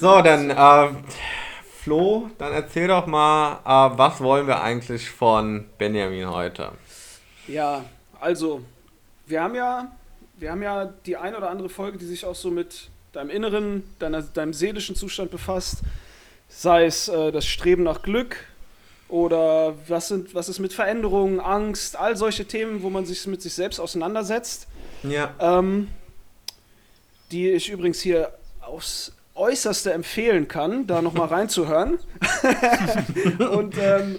So, dann, äh, Flo, dann erzähl doch mal, äh, was wollen wir eigentlich von Benjamin heute? Ja, also, wir haben ja, wir haben ja die ein oder andere Folge, die sich auch so mit deinem inneren, deiner, deinem seelischen Zustand befasst. Sei es äh, das Streben nach Glück oder was, sind, was ist mit Veränderungen, Angst, all solche Themen, wo man sich mit sich selbst auseinandersetzt. Ja. Ähm, die ich übrigens hier aufs Äußerste empfehlen kann, da nochmal reinzuhören. und, ähm,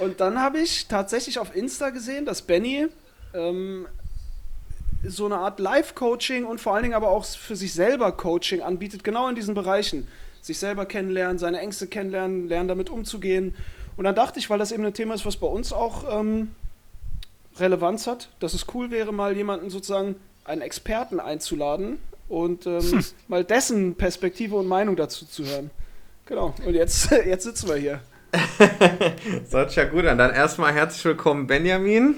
und dann habe ich tatsächlich auf Insta gesehen, dass Benny ähm, so eine Art Live-Coaching und vor allen Dingen aber auch für sich selber Coaching anbietet, genau in diesen Bereichen. Sich selber kennenlernen, seine Ängste kennenlernen, lernen damit umzugehen. Und dann dachte ich, weil das eben ein Thema ist, was bei uns auch ähm, Relevanz hat, dass es cool wäre, mal jemanden sozusagen, einen Experten einzuladen und ähm, hm. mal dessen Perspektive und Meinung dazu zu hören. Genau, und jetzt, jetzt sitzen wir hier. das hört sich ja gut an. Dann erstmal herzlich willkommen, Benjamin.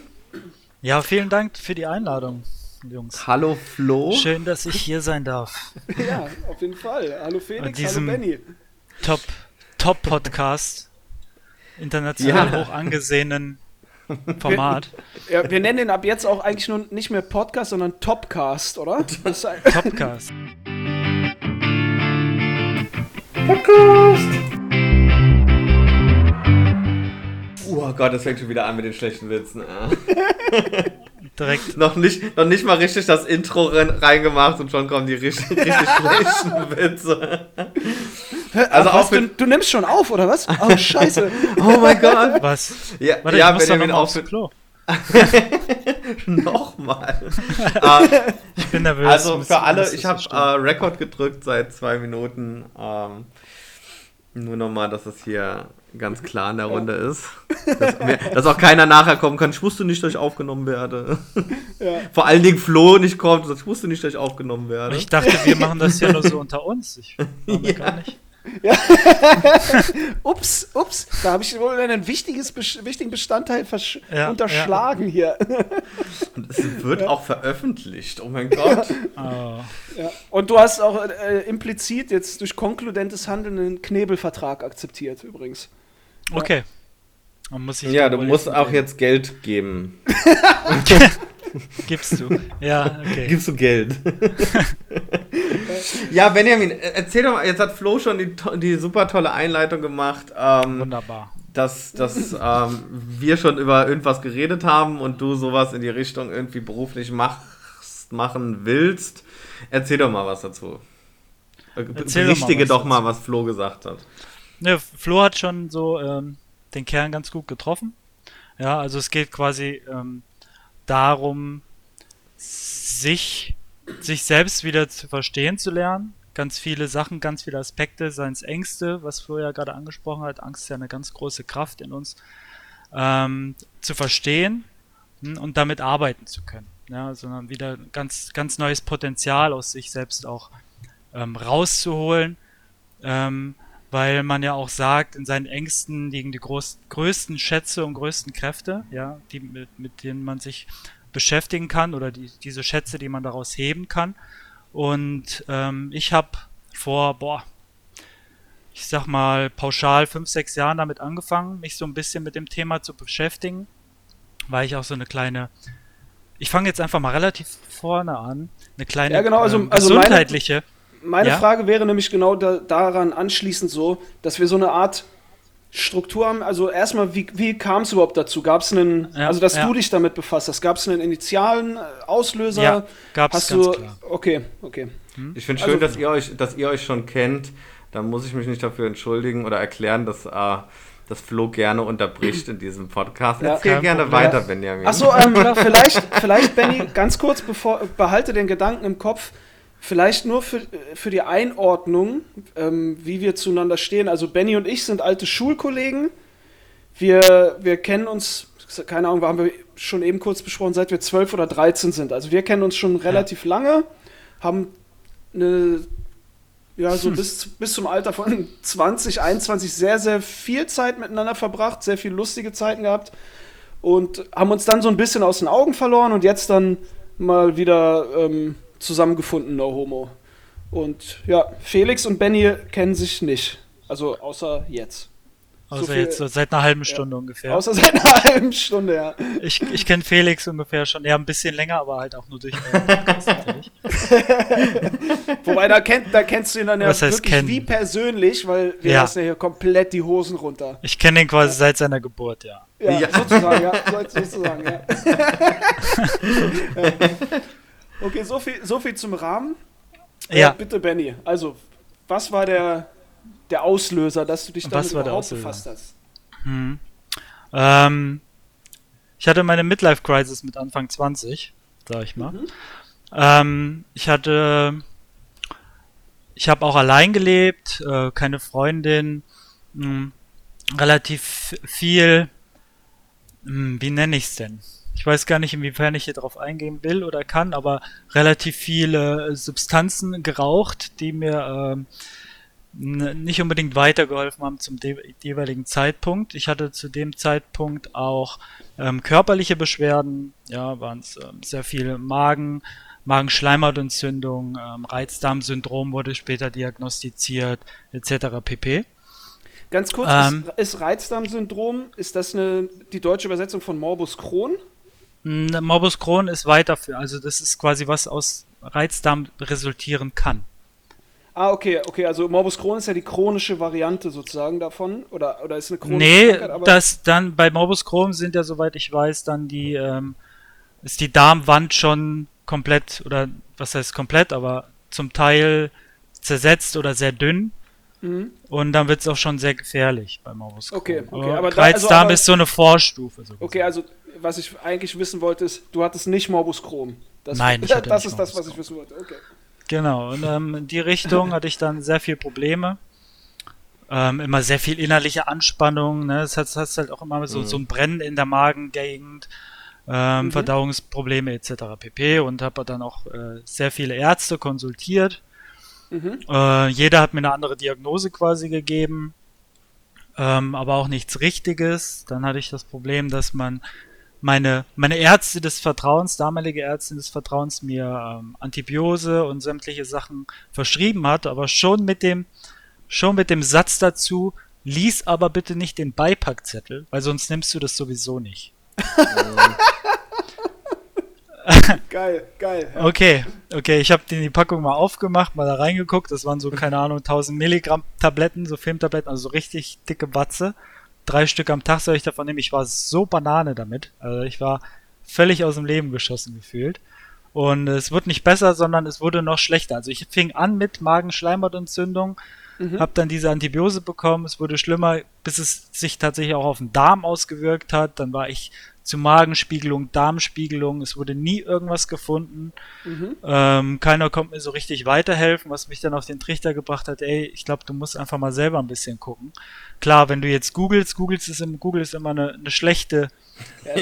Ja, vielen Dank für die Einladung, Jungs. Hallo Flo. Schön, dass ich hier sein darf. ja, auf jeden Fall. Hallo Felix, hallo Benny. Top, Top Podcast. International ja. hoch angesehenen Format. Wir, ja, wir nennen den ab jetzt auch eigentlich nur nicht mehr Podcast, sondern Topcast, oder? Topcast. Podcast. Oh Gott, das fängt schon wieder an mit den schlechten Witzen. Direkt. noch, nicht, noch nicht mal richtig das Intro reingemacht und schon kommen die richtig, richtig schlechten Witze. Also auch du, du, nimmst schon auf, oder was? Oh, scheiße. oh mein Gott. Was? Ja, Warte, ja Benjamin auch. Klo. Nochmal. uh, ich bin nervös. Also für alle, ich habe uh, Rekord gedrückt seit zwei Minuten. Um, nur nochmal, dass es hier ganz klar in der Runde ja. ist. Dass, dass, auch keiner nachher kommen kann. Ich wusste nicht, dass ich aufgenommen werde. Ja. Vor allen Dingen Flo nicht kommt. Ich wusste nicht, dass ich aufgenommen werde. Ich dachte, wir machen das ja nur so unter uns. Ich ja. gar nicht. Ja. ups, ups, da habe ich wohl einen wichtiges, wichtigen Bestandteil ja, unterschlagen ja. hier. Und es wird auch veröffentlicht, oh mein Gott. Oh. Und du hast auch äh, implizit jetzt durch konkludentes Handeln einen Knebelvertrag akzeptiert, übrigens. Okay. Dann muss ich ja, du musst auch jetzt Geld geben. Gibst du. Ja, okay. Gibst du Geld. ja, Benjamin, erzähl doch mal, jetzt hat Flo schon die, die super tolle Einleitung gemacht. Ähm, Wunderbar. Dass, dass ähm, wir schon über irgendwas geredet haben und du sowas in die Richtung irgendwie beruflich machst, machen willst. Erzähl doch mal was dazu. Erzähl Berichtige doch mal, was, doch mal was Flo gesagt hat. Ne, Flo hat schon so ähm, den Kern ganz gut getroffen. Ja, also es geht quasi ähm, darum, sich, sich selbst wieder zu verstehen zu lernen. Ganz viele Sachen, ganz viele Aspekte, seien es Ängste, was Flo ja gerade angesprochen hat. Angst ist ja eine ganz große Kraft in uns. Ähm, zu verstehen hm, und damit arbeiten zu können. Ja, sondern wieder ganz, ganz neues Potenzial aus sich selbst auch ähm, rauszuholen. Ähm, weil man ja auch sagt, in seinen Ängsten liegen die groß, größten Schätze und größten Kräfte, ja, die, mit, mit denen man sich beschäftigen kann oder die, diese Schätze, die man daraus heben kann. Und ähm, ich habe vor, boah, ich sag mal, pauschal fünf, sechs Jahren damit angefangen, mich so ein bisschen mit dem Thema zu beschäftigen, weil ich auch so eine kleine, ich fange jetzt einfach mal relativ vorne an, eine kleine ja, genau, also, ähm, gesundheitliche. Also meine meine ja? Frage wäre nämlich genau da, daran anschließend so, dass wir so eine Art Struktur haben. Also erstmal, wie, wie kam es überhaupt dazu? Gab es einen, ja, also dass ja. du dich damit befasst hast, gab es einen initialen äh, Auslöser? Ja, gab es ganz du, klar. Okay, okay. Hm? Ich finde schön, also, dass, ihr euch, dass ihr euch schon kennt. Da muss ich mich nicht dafür entschuldigen oder erklären, dass... Äh, das Flo gerne unterbricht in diesem Podcast. Erzähl ja, gerne Problem. weiter, Benjamin. Achso, ähm, vielleicht, vielleicht, Benny, ganz kurz, bevor, behalte den Gedanken im Kopf. Vielleicht nur für, für die Einordnung, ähm, wie wir zueinander stehen. Also Benny und ich sind alte Schulkollegen. Wir, wir kennen uns, keine Ahnung, haben wir schon eben kurz besprochen, seit wir 12 oder 13 sind. Also wir kennen uns schon relativ ja. lange, haben eine, ja, so hm. bis, bis zum Alter von 20, 21 sehr, sehr viel Zeit miteinander verbracht, sehr viele lustige Zeiten gehabt und haben uns dann so ein bisschen aus den Augen verloren und jetzt dann mal wieder... Ähm, zusammengefunden, no homo. Und ja, Felix und Benny kennen sich nicht. Also außer jetzt. Also So viel- jetzt so seit einer halben Stunde ungefähr. Außer seit einer halben Stunde, ja. Ich, ich kenne Felix ungefähr schon, ja, ein bisschen länger, aber halt auch nur durch Podcast natürlich. Wobei, da, kennt, da kennst du ihn dann ja Was heißt wirklich kennen? wie persönlich, weil wir Ja. lassen ja hier komplett die Hosen runter. Ich kenne ihn quasi seit seiner Geburt, ja. Ja, Ja. sozusagen, ja. so- Sozusagen, ja. Okay, so viel, so viel zum Rahmen. Äh, Ja, Bitte, Benny. Also, was war der, der Auslöser, dass du dich damit Was war überhaupt befasst hast? hm. ähm, ich hatte meine Midlife-Crisis mit Anfang 20, sag ich mal. Mhm. Ähm, ich hatte, ich habe auch allein gelebt, äh, keine Freundin, mh, relativ viel, mh, wie nenne ich es denn? Ich weiß gar nicht, inwiefern ich hier drauf eingehen will oder kann, aber relativ viele Substanzen geraucht, die mir n- nicht unbedingt weitergeholfen haben zum jeweiligen Zeitpunkt. Ich hatte zu dem Zeitpunkt auch ähm, körperliche Beschwerden, ja, waren es ähm, sehr viele Magen, Magenschleimhautentzündung, ähm, Reizdarmsyndrom wurde später diagnostiziert, etc. pp. Ganz kurz, Ähm. ist, ist Reizdarmsyndrom, ist das eine, die deutsche Übersetzung von Morbus Crohn? Morbus Crohn ist weiterführend, also das ist quasi was aus Reizdarm resultieren kann. Ah, okay, okay, also Morbus Crohn ist ja die chronische Variante sozusagen davon, oder, oder ist eine chronische Nee, Krankheit, aber das dann bei Morbus Crohn sind ja soweit ich weiß dann die ähm, ist die Darmwand schon komplett oder was heißt komplett, aber zum Teil zersetzt oder sehr dünn Mhm. und dann wird es auch schon sehr gefährlich bei Morbus Crohn. Okay, okay, aber, da- Reizdarm also aber- ist so eine Vorstufe. So Okay, also was ich eigentlich wissen wollte, ist, du hattest nicht Morbus Crohn. Das, Nein, ich hatte das nicht ist das, Morbus was ich wissen wollte. Okay. Genau, und ähm, in die Richtung hatte ich dann sehr viel Probleme. Ähm, immer sehr viel innerliche Anspannung, ne? Es hat, es hat halt auch immer so, Mhm. so ein Brennen in der Magengegend, ähm, Mhm. Verdauungsprobleme etc. pp. Und habe dann auch äh, sehr viele Ärzte konsultiert. Mhm. Äh, jeder hat mir eine andere Diagnose quasi gegeben, ähm, aber auch nichts Richtiges. Dann hatte ich das Problem, dass man meine, meine Ärzte des Vertrauens, damalige Ärztin des Vertrauens, mir ähm, Antibiose und sämtliche Sachen verschrieben hat, aber schon mit dem, schon mit dem Satz dazu, lies aber bitte nicht den Beipackzettel, weil sonst nimmst du das sowieso nicht. Geil, geil. Ja. Okay, okay, ich habe die Packung mal aufgemacht, mal da reingeguckt. Das waren so, keine Ahnung, 1000 Milligramm Tabletten, so Filmtabletten, also so richtig dicke Batze. Drei Stück am Tag soll ich davon nehmen. Ich war so Banane damit. Also ich war völlig aus dem Leben geschossen gefühlt. Und es wurde nicht besser, sondern es wurde noch schlechter. Also ich fing an mit Magenschleimhautentzündung, Mhm. habe dann diese Antibiose bekommen. Es wurde schlimmer, bis es sich tatsächlich auch auf den Darm ausgewirkt hat. Dann war ich zu Magenspiegelung, Darmspiegelung. Es wurde nie irgendwas gefunden. Mhm. Ähm, keiner kommt mir so richtig weiterhelfen, was mich dann auf den Trichter gebracht hat, ey, ich glaube, du musst einfach mal selber ein bisschen gucken. Klar, wenn du jetzt googelst, googelst ist im, Google ist immer eine, eine schlechte,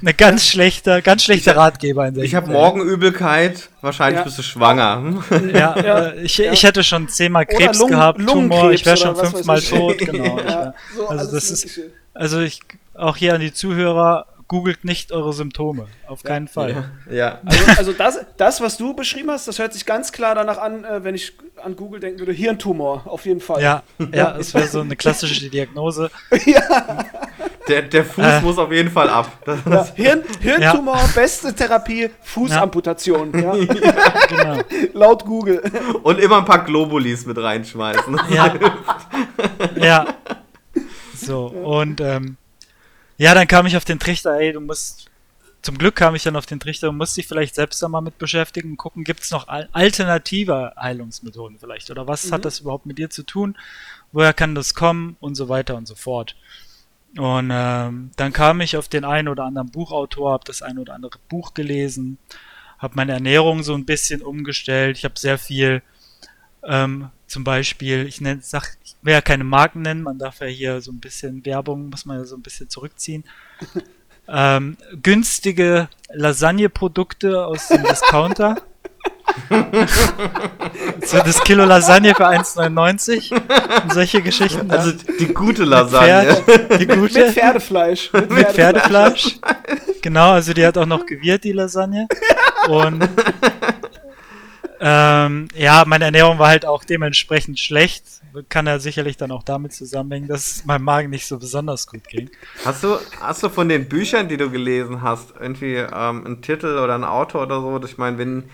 eine ganz schlechter, ganz schlechter Ratgeber in Ich habe. Morgenübelkeit, wahrscheinlich Ja. bist du schwanger. Ja, Ja. Äh, ich, Ja. ich hätte schon zehnmal Krebs Lungen- gehabt, Tumor, Lungenkrebs ich wäre schon fünfmal tot, genau. Wär, so also das ist- also ich, auch hier an die Zuhörer, googelt nicht eure Symptome, auf keinen Fall. ja. Also, also das, das, was du beschrieben hast, das hört sich ganz klar danach an, äh, wenn ich an Google denken würde, Hirntumor, auf jeden Fall. Ja, ja, das wäre so eine klassische Diagnose. Der, der Fuß Äh. muss auf jeden Fall ab. Das, Ja, Hirn, Hirntumor, beste Therapie, Fußamputation, ja. Genau. laut Google. Und immer ein paar Globulis mit reinschmeißen. Ja. ja. So, und ähm, ja, dann kam ich auf den Trichter, ey, du musst. Zum Glück kam ich dann auf den Trichter und musste dich vielleicht selbst einmal mit beschäftigen und gucken, gibt es noch al alternative Heilungsmethoden vielleicht? Oder was Mhm. hat das überhaupt mit dir zu tun? Woher kann das kommen? Und so weiter und so fort. Und ähm, dann kam ich auf den einen oder anderen Buchautor, habe das ein oder andere Buch gelesen, habe meine Ernährung so ein bisschen umgestellt. Ich habe sehr viel ähm, zum Beispiel, ich nenn, sag, ich will ja keine Marken nennen, man darf ja hier so ein bisschen Werbung, muss man ja so ein bisschen zurückziehen. ähm, günstige Lasagne-Produkte aus dem Discounter. so das Kilo Lasagne für 1,99 und solche Geschichten. ja. Also die gute Lasagne. Pferd, die Mit gute Pferdefleisch. Mit, mit Pferdefleisch. Genau, also die hat auch noch gewirrt, die Lasagne. Und Ähm, ja, meine Ernährung war halt auch dementsprechend schlecht. Kann ja sicherlich dann auch damit zusammenhängen, dass es meinem Magen nicht so besonders gut ging. Hast du, hast du von den Büchern, die du gelesen hast, irgendwie ähm, einen Titel oder einen Autor oder so? Ich meine, wenn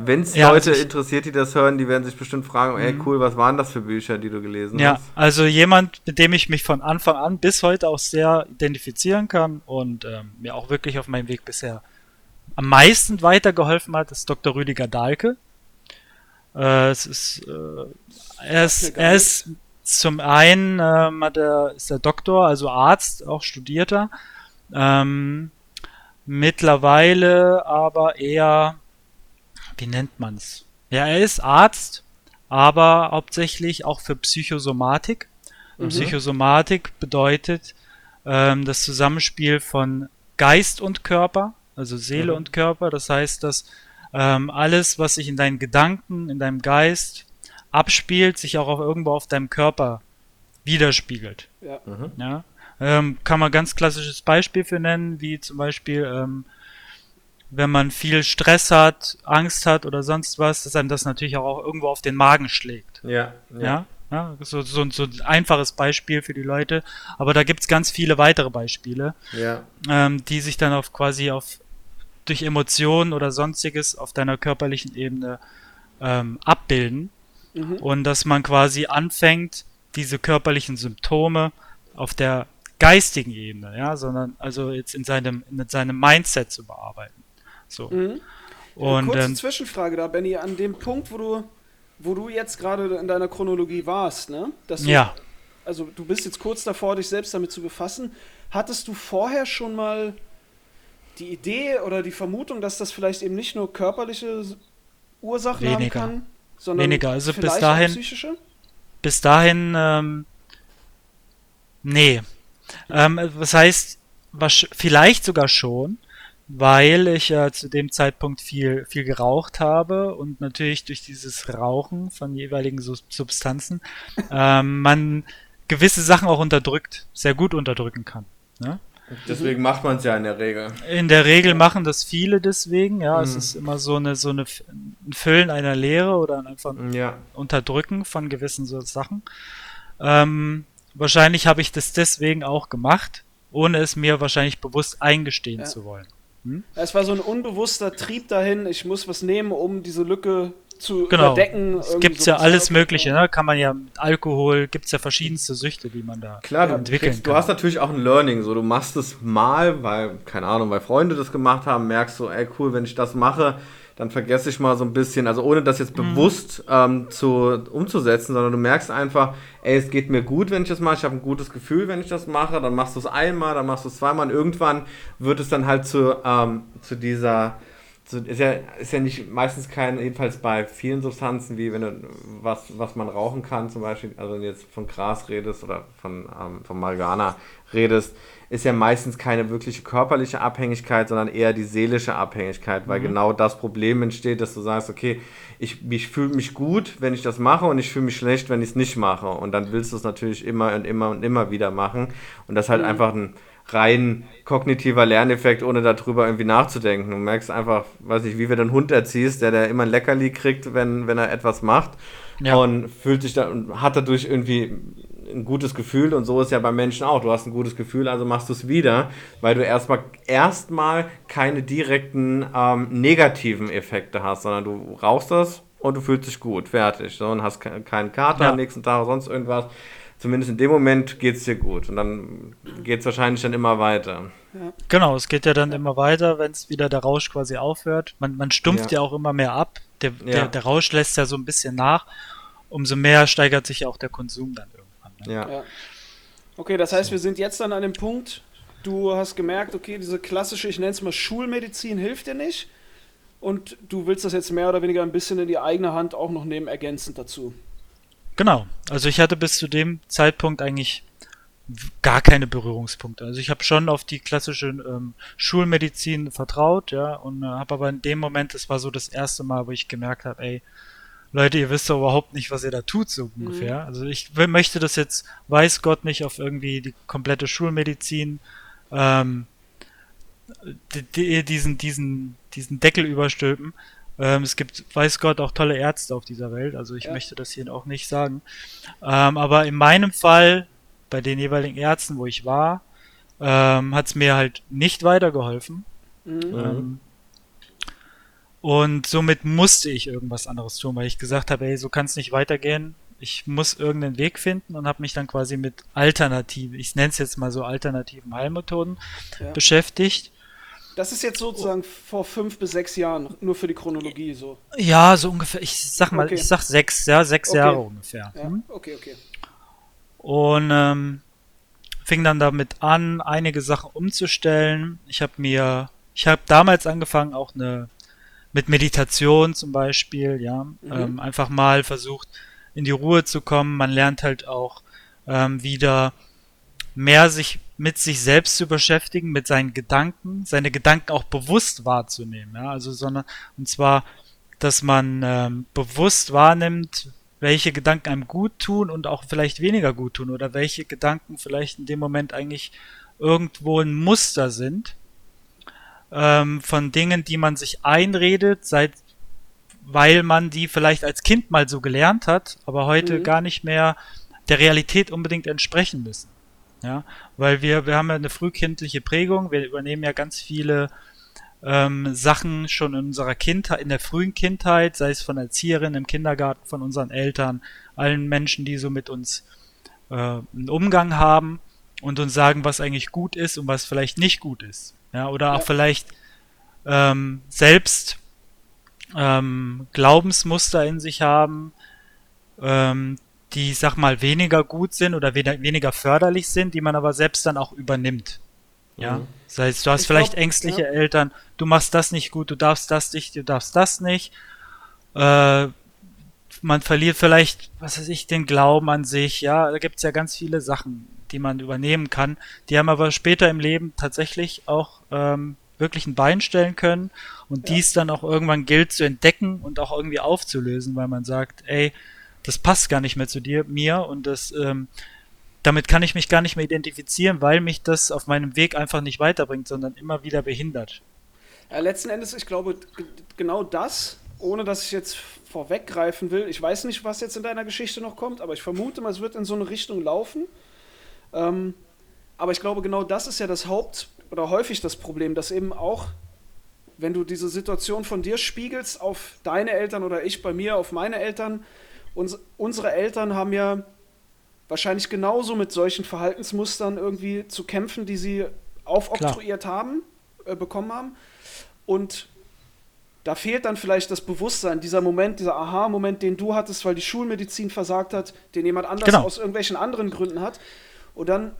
wenn es Ja, Leute also ich- interessiert, die das hören, die werden sich bestimmt fragen, ey cool, was waren das für Bücher, die du gelesen Ja, hast? also jemand, mit dem ich mich von Anfang an bis heute auch sehr identifizieren kann und ähm, mir auch wirklich auf meinem Weg bisher am meisten weitergeholfen hat, ist Dr. Rüdiger Dahlke. Äh, es ist, äh, er ist, er ist zum einen ähm, hat er, ist er Doktor, also Arzt, auch Studierter. Ähm, mittlerweile aber eher, wie nennt man's? Ja, er ist Arzt, aber hauptsächlich auch für Psychosomatik. Und Psychosomatik bedeutet ähm, das Zusammenspiel von Geist und Körper, also Seele Mhm. und Körper. Das heißt, dass ähm, alles, was sich in deinen Gedanken, in deinem Geist abspielt, sich auch auf, irgendwo auf deinem Körper widerspiegelt. Ja. Mhm. Ja? Ähm, kann man ganz klassisches Beispiel für nennen, wie zum Beispiel, ähm, wenn man viel Stress hat, Angst hat oder sonst was, dass einem das natürlich auch irgendwo auf den Magen schlägt. Ja, Ja, ja, so, so, so ein einfaches Beispiel für die Leute. Aber da gibt's ganz viele weitere Beispiele, ja. ähm, die sich dann auf quasi auf durch Emotionen oder sonstiges auf deiner körperlichen Ebene ähm, abbilden Mhm. und dass man quasi anfängt, diese körperlichen Symptome auf der geistigen Ebene, ja, sondern also jetzt in seinem in seinem Mindset zu bearbeiten. So. Mhm. Und Kurze ähm, Zwischenfrage da, Benny, an dem Punkt, wo du, wo du jetzt gerade in deiner Chronologie warst, ne? Dass du, ja, Also du bist jetzt kurz davor, dich selbst damit zu befassen. Hattest du vorher schon mal die Idee oder die Vermutung, dass das vielleicht eben nicht nur körperliche Ursachen Weniger. haben kann, sondern Weniger. Also bis vielleicht dahin- auch psychische? bis dahin, ähm, nee. Ähm, was heißt, wasch- vielleicht sogar schon, weil ich ja zu dem Zeitpunkt viel, viel geraucht habe und natürlich durch dieses Rauchen von jeweiligen Sus- Substanzen ähm, man gewisse Sachen auch unterdrückt, sehr gut unterdrücken kann. Ne? Deswegen macht man es ja in der Regel. In der Regel machen das viele deswegen, ja. Es Mhm. ist immer so eine, so eine ein Füllen einer Leere oder einfach ein Ja. Unterdrücken von gewissen so Sachen. Ähm, wahrscheinlich habe ich das deswegen auch gemacht, ohne es mir wahrscheinlich bewusst eingestehen Ja. zu wollen. Es war so ein unbewusster Trieb dahin, ich muss was nehmen, um diese Lücke zu Genau. überdecken. Es gibt ja sowas. alles Mögliche, ne? Kann man ja mit Alkohol, gibt's ja verschiedenste Süchte, die man da Klar, du, entwickeln kriegst, du kann. hast natürlich auch ein Learning. So, du machst es mal, weil, keine Ahnung, weil Freunde das gemacht haben, merkst du, ey cool, wenn ich das mache, dann vergesse ich mal so ein bisschen, also ohne das jetzt Mhm. bewusst ähm, zu, umzusetzen, sondern du merkst einfach, ey, es geht mir gut, wenn ich das mache, ich habe ein gutes Gefühl, wenn ich das mache, dann machst du es einmal, dann machst du es zweimal und irgendwann wird es dann halt zu, ähm, zu dieser, ist, ja, ist ja nicht meistens kein, jedenfalls bei vielen Substanzen, wie wenn du was, was man rauchen kann, zum Beispiel, also wenn du jetzt von Gras redest oder von, ähm, von Marihuana redest, ist ja meistens keine wirkliche körperliche Abhängigkeit, sondern eher die seelische Abhängigkeit, weil genau das Problem entsteht, dass du sagst, okay, ich, ich fühle mich gut, wenn ich das mache und ich fühle mich schlecht, wenn ich es nicht mache. Und dann willst du es natürlich immer und immer und immer wieder machen. Und das ist halt einfach ein rein kognitiver Lerneffekt, ohne darüber irgendwie nachzudenken. Du merkst einfach, weiß nicht, wie du einen Hund erziehst, der, der immer ein Leckerli kriegt, wenn, wenn er etwas macht Ja. und fühlt sich da und hat dadurch irgendwie ein gutes Gefühl und so ist ja beim Menschen auch. Du hast ein gutes Gefühl, also machst du es wieder, weil du erstmal erstmal keine direkten ähm, negativen Effekte hast, sondern du rauchst das und du fühlst dich gut, fertig. So, und hast ke- keinen Kater Ja. am nächsten Tag oder sonst irgendwas. Zumindest in dem Moment geht es dir gut und dann geht es wahrscheinlich dann immer weiter. Genau, es geht ja dann immer weiter, wenn es wieder der Rausch quasi aufhört. Man, man stumpft ja. Ja. auch immer mehr ab. Der, Ja. der, der Rausch lässt ja so ein bisschen nach. Umso mehr steigert sich ja auch der Konsum dann irgendwann. Ne? Ja. Ja. Okay, das heißt, wir sind jetzt dann an dem Punkt, du hast gemerkt, okay, diese klassische, ich nenne es mal Schulmedizin, hilft dir nicht. Und du willst das jetzt mehr oder weniger ein bisschen in die eigene Hand auch noch nehmen, ergänzend dazu. Genau. Also ich hatte bis zu dem Zeitpunkt eigentlich gar keine Berührungspunkte. Also ich habe schon auf die klassische ähm, Schulmedizin vertraut, ja, und äh, habe aber in dem Moment, das war so das erste Mal, wo ich gemerkt habe, ey, Leute, ihr wisst doch überhaupt nicht, was ihr da tut, so ungefähr. Also ich möchte das jetzt, weiß Gott nicht, auf irgendwie die komplette Schulmedizin ähm, die, die, diesen, diesen, diesen Deckel überstülpen. Ähm, es gibt, weiß Gott, auch tolle Ärzte auf dieser Welt. Also ich Ja. möchte das hier auch nicht sagen. Ähm, aber in meinem Fall, bei den jeweiligen Ärzten, wo ich war, ähm, hat es mir halt nicht weitergeholfen. Mhm. Ähm, und somit musste ich irgendwas anderes tun, weil ich gesagt habe, ey, so kann es nicht weitergehen. Ich muss irgendeinen Weg finden und habe mich dann quasi mit alternativen, ich nenne es jetzt mal so alternativen Heilmethoden Ja. beschäftigt. Das ist jetzt sozusagen vor fünf bis sechs Jahren, nur für die Chronologie so. Ja, so ungefähr, ich sag mal, Okay. ich sag sechs, ja, sechs Okay. Jahre ungefähr. Ja, Hm? okay, okay. Und ähm, fing dann damit an, einige Sachen umzustellen. Ich habe mir, ich habe damals angefangen, auch eine mit Meditation zum Beispiel, ja, ähm, einfach mal versucht, in die Ruhe zu kommen. Man lernt halt auch ähm, wieder mehr sich mit sich selbst zu beschäftigen, mit seinen Gedanken, seine Gedanken auch bewusst wahrzunehmen, ja, also sondern und zwar, dass man ähm, bewusst wahrnimmt, welche Gedanken einem gut tun und auch vielleicht weniger gut tun oder welche Gedanken vielleicht in dem Moment eigentlich irgendwo ein Muster sind ähm, von Dingen, die man sich einredet, seit weil man die vielleicht als Kind mal so gelernt hat, aber heute Mhm. gar nicht mehr der Realität unbedingt entsprechen müssen. Ja, weil wir, wir haben ja eine frühkindliche Prägung, wir übernehmen ja ganz viele ähm, Sachen schon in unserer Kindheit, in der frühen Kindheit, sei es von Erzieherinnen im Kindergarten, von unseren Eltern, allen Menschen, die so mit uns äh, einen Umgang haben und uns sagen, was eigentlich gut ist und was vielleicht nicht gut ist. Ja, oder auch Ja. vielleicht ähm, selbst ähm, Glaubensmuster in sich haben, ähm, die, ich sag mal, weniger gut sind oder weniger, förderlich sind, die man aber selbst dann auch übernimmt. Ja. Mhm. Das heißt, du hast Ich vielleicht glaub, ängstliche ja. Eltern, du machst das nicht gut, du darfst das nicht, du darfst das nicht. Äh, man verliert vielleicht, was weiß ich, den Glauben an sich, ja, da gibt's ja ganz viele Sachen, die man übernehmen kann. Die haben aber später im Leben tatsächlich auch ähm, wirklich ein Bein stellen können und Ja. dies dann auch irgendwann gilt zu entdecken und auch irgendwie aufzulösen, weil man sagt, ey, das passt gar nicht mehr zu dir, mir und das, ähm, damit kann ich mich gar nicht mehr identifizieren, weil mich das auf meinem Weg einfach nicht weiterbringt, sondern immer wieder behindert. Ja, letzten Endes, ich glaube, genau das, ohne dass ich jetzt vorweggreifen will, ich weiß nicht, was jetzt in deiner Geschichte noch kommt, aber ich vermute mal, es wird in so eine Richtung laufen. Ähm, aber ich glaube, genau das ist ja das Haupt- oder häufig das Problem, dass eben auch, wenn du diese Situation von dir spiegelst auf deine Eltern oder ich bei mir auf meine Eltern, uns, unsere Eltern haben ja wahrscheinlich genauso mit solchen Verhaltensmustern irgendwie zu kämpfen, die sie aufoktroyiert haben, äh, bekommen haben. Und da fehlt dann vielleicht das Bewusstsein, dieser Moment, dieser Aha-Moment, den du hattest, weil die Schulmedizin versagt hat, den jemand anders Genau. aus irgendwelchen anderen Gründen hat. Und dann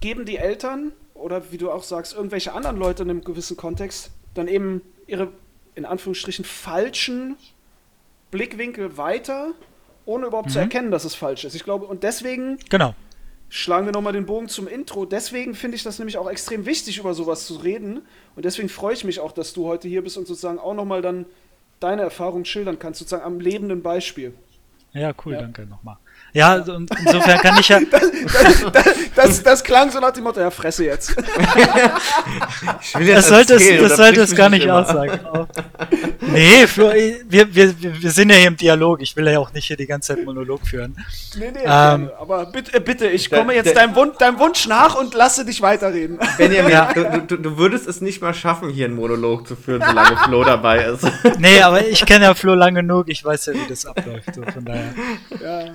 geben die Eltern oder wie du auch sagst, irgendwelche anderen Leute in einem gewissen Kontext dann eben ihre, in Anführungsstrichen, falschen Blickwinkel weiter, ohne überhaupt zu Mhm. erkennen, dass es falsch ist. Ich glaube, und deswegen Genau. schlagen wir nochmal den Bogen zum Intro. Deswegen finde ich das nämlich auch extrem wichtig, über sowas zu reden. Und deswegen freue ich mich auch, dass du heute hier bist und sozusagen auch nochmal dann deine Erfahrung schildern kannst, sozusagen am lebenden Beispiel. Ja, cool, Ja. danke nochmal. Ja, und insofern kann ich ja, Das, das klang so nach dem Motto, ja, fresse jetzt. Ich will jetzt das sollte es, das sollte es gar nicht immer. aussagen. Oh. Nee, Flo, wir, wir, wir sind ja hier im Dialog. Ich will ja auch nicht hier die ganze Zeit Monolog führen. Nee, nee, Ähm, aber bitte, äh, bitte, ich komme jetzt deinem, Wun deinem Wunsch nach und lasse dich weiterreden. Benjamin, Ja. du, du, du würdest es nicht mal schaffen, hier einen Monolog zu führen, solange Flo dabei ist. Nee, aber ich kenne ja Flo lang genug. Ich weiß ja, wie das abläuft. So, von daher. Ja,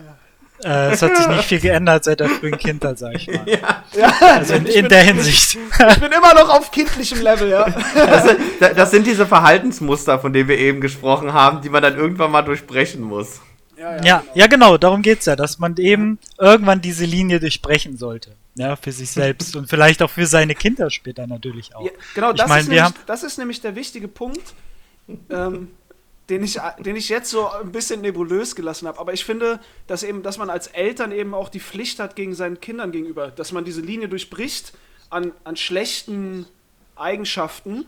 Äh, es hat sich nicht viel geändert seit der frühen Kindheit, sag ich mal. ja Also in, in der Hinsicht. ich bin immer noch auf kindlichem Level, ja. Das sind, das sind diese Verhaltensmuster, von denen wir eben gesprochen haben, die man dann irgendwann mal durchbrechen muss. Ja, Ja, ja, genau, darum geht's ja, dass man eben irgendwann diese Linie durchbrechen sollte. Ja, für sich selbst und vielleicht auch für seine Kinder später natürlich auch. Ja, genau, Ich das, mein, ist wir nämlich, haben- das ist nämlich der wichtige Punkt, ähm, den, ich, den ich jetzt so ein bisschen nebulös gelassen habe. Aber ich finde, dass, eben, dass man als Eltern eben auch die Pflicht hat gegen seinen Kindern gegenüber, dass man diese Linie durchbricht an, an schlechten Eigenschaften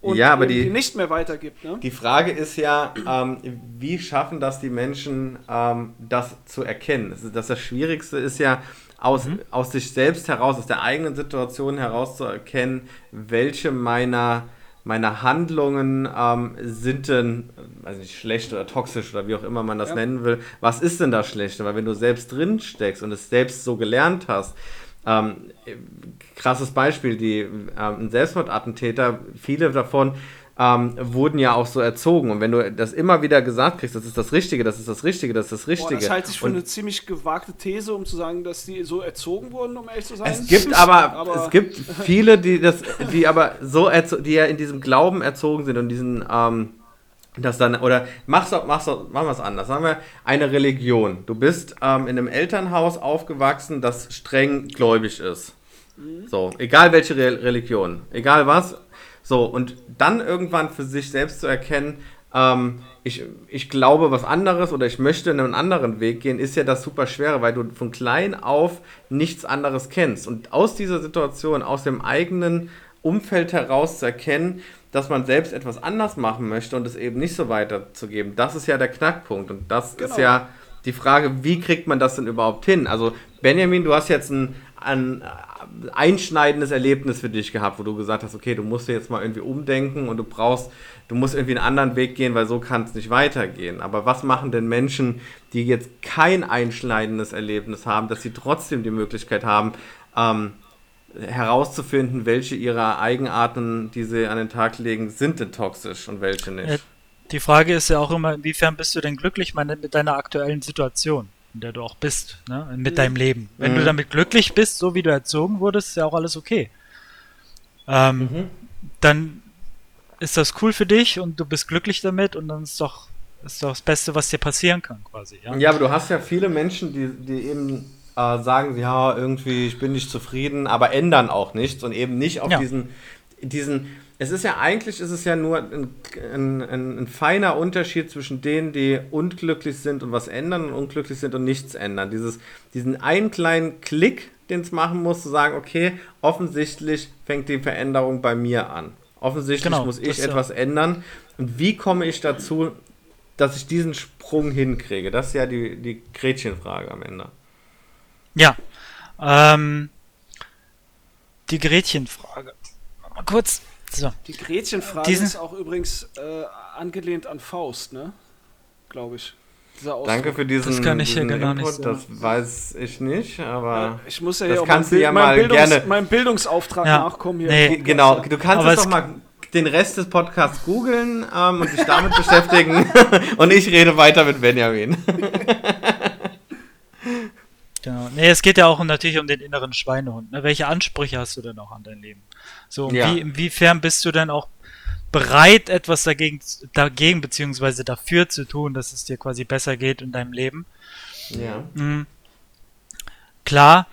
und Ja, aber die- die nicht mehr weitergibt. Ne? Die Frage ist ja, ähm, wie schaffen das die Menschen, ähm, das zu erkennen? Das, das, das Schwierigste ist ja, aus, aus sich selbst heraus, aus der eigenen Situation heraus zu erkennen, welche meiner meine Handlungen ähm, sind denn, weiß nicht, schlecht oder toxisch oder wie auch immer man das ja. nennen will. Was ist denn das Schlechte? Weil wenn du selbst drin steckst und es selbst so gelernt hast, ähm, krasses Beispiel, die ähm, Selbstmordattentäter, viele davon ähm, wurden ja auch so erzogen. Und wenn du das immer wieder gesagt kriegst, das ist das Richtige, das ist das Richtige, das ist das Richtige. Boah, das halte ich für und eine ziemlich gewagte These, um zu sagen, dass die so erzogen wurden, um ehrlich zu sein. Es gibt aber, aber es gibt viele, die das, die aber so die ja in diesem Glauben erzogen sind und diesen, ähm, das dann, oder mach's, mach's, machen wir es anders. Sagen wir eine Religion. Du bist ähm, in einem Elternhaus aufgewachsen, das streng gläubig ist. Mhm. So, egal welche Re Religion, egal was, so, und dann irgendwann für sich selbst zu erkennen, ähm, ich, ich glaube was anderes oder ich möchte einen anderen Weg gehen, ist ja das super schwere, weil du von klein auf nichts anderes kennst. Und aus dieser Situation, aus dem eigenen Umfeld heraus zu erkennen, dass man selbst etwas anders machen möchte und es eben nicht so weiterzugeben, das ist ja der Knackpunkt. Und das genau. ist ja die Frage, wie kriegt man das denn überhaupt hin? Also, Benjamin, du hast jetzt ein, ein einschneidendes Erlebnis für dich gehabt, wo du gesagt hast, okay, du musst dir jetzt mal irgendwie umdenken und du brauchst, du musst irgendwie einen anderen Weg gehen, weil so kann es nicht weitergehen. Aber was machen denn Menschen, die jetzt kein einschneidendes Erlebnis haben, dass sie trotzdem die Möglichkeit haben, ähm, herauszufinden, welche ihrer Eigenarten, die sie an den Tag legen, sind denn toxisch und welche nicht? Die Frage ist ja auch immer, inwiefern bist du denn glücklich mit deiner aktuellen Situation? In der du auch bist, ne? mit mhm. deinem Leben. Wenn mhm. du damit glücklich bist, so wie du erzogen wurdest, ist ja auch alles okay. Ähm, mhm. Dann ist das cool für dich und du bist glücklich damit und dann ist doch, ist doch das Beste, was dir passieren kann, quasi. Ja, ja aber du hast ja viele Menschen, die, die eben äh, sagen, ja, irgendwie, ich bin nicht zufrieden, aber ändern auch nichts und eben nicht auf ja. diesen, diesen es ist ja eigentlich ist es ja nur ein, ein, ein, ein, feiner Unterschied zwischen denen, die unglücklich sind und was ändern und unglücklich sind und nichts ändern. Dieses, diesen einen kleinen Klick, den es machen muss, zu sagen, okay, offensichtlich fängt die Veränderung bei mir an. Offensichtlich genau, muss ich etwas ja. ändern. Und wie komme ich dazu, dass ich diesen Sprung hinkriege? Das ist ja die, die Gretchenfrage am Ende. Ja. Ähm, die Gretchenfrage. Mal kurz so. Die Gretchenfrage Diesen ist auch übrigens äh, angelehnt an Faust, ne? Glaube ich. Danke für diesen, das kann ich diesen Input, nicht das weiß ich nicht, aber ja, ich muss ja, ja auch kannst mein, ja mal Bildungs, gerne meinem Bildungsauftrag ja. nachkommen hier. Nee, genau, du kannst aber es doch mal den Rest des Podcasts googeln ähm, und dich damit beschäftigen und ich rede weiter mit Benjamin. genau. Nee, es geht ja auch natürlich um den inneren Schweinehund. Ne? Welche Ansprüche hast du denn auch an dein Leben? So, ja. wie, inwiefern bist du denn auch bereit, etwas dagegen, dagegen beziehungsweise dafür zu tun, dass es dir quasi besser geht in deinem Leben? Ja. Mhm. Klar,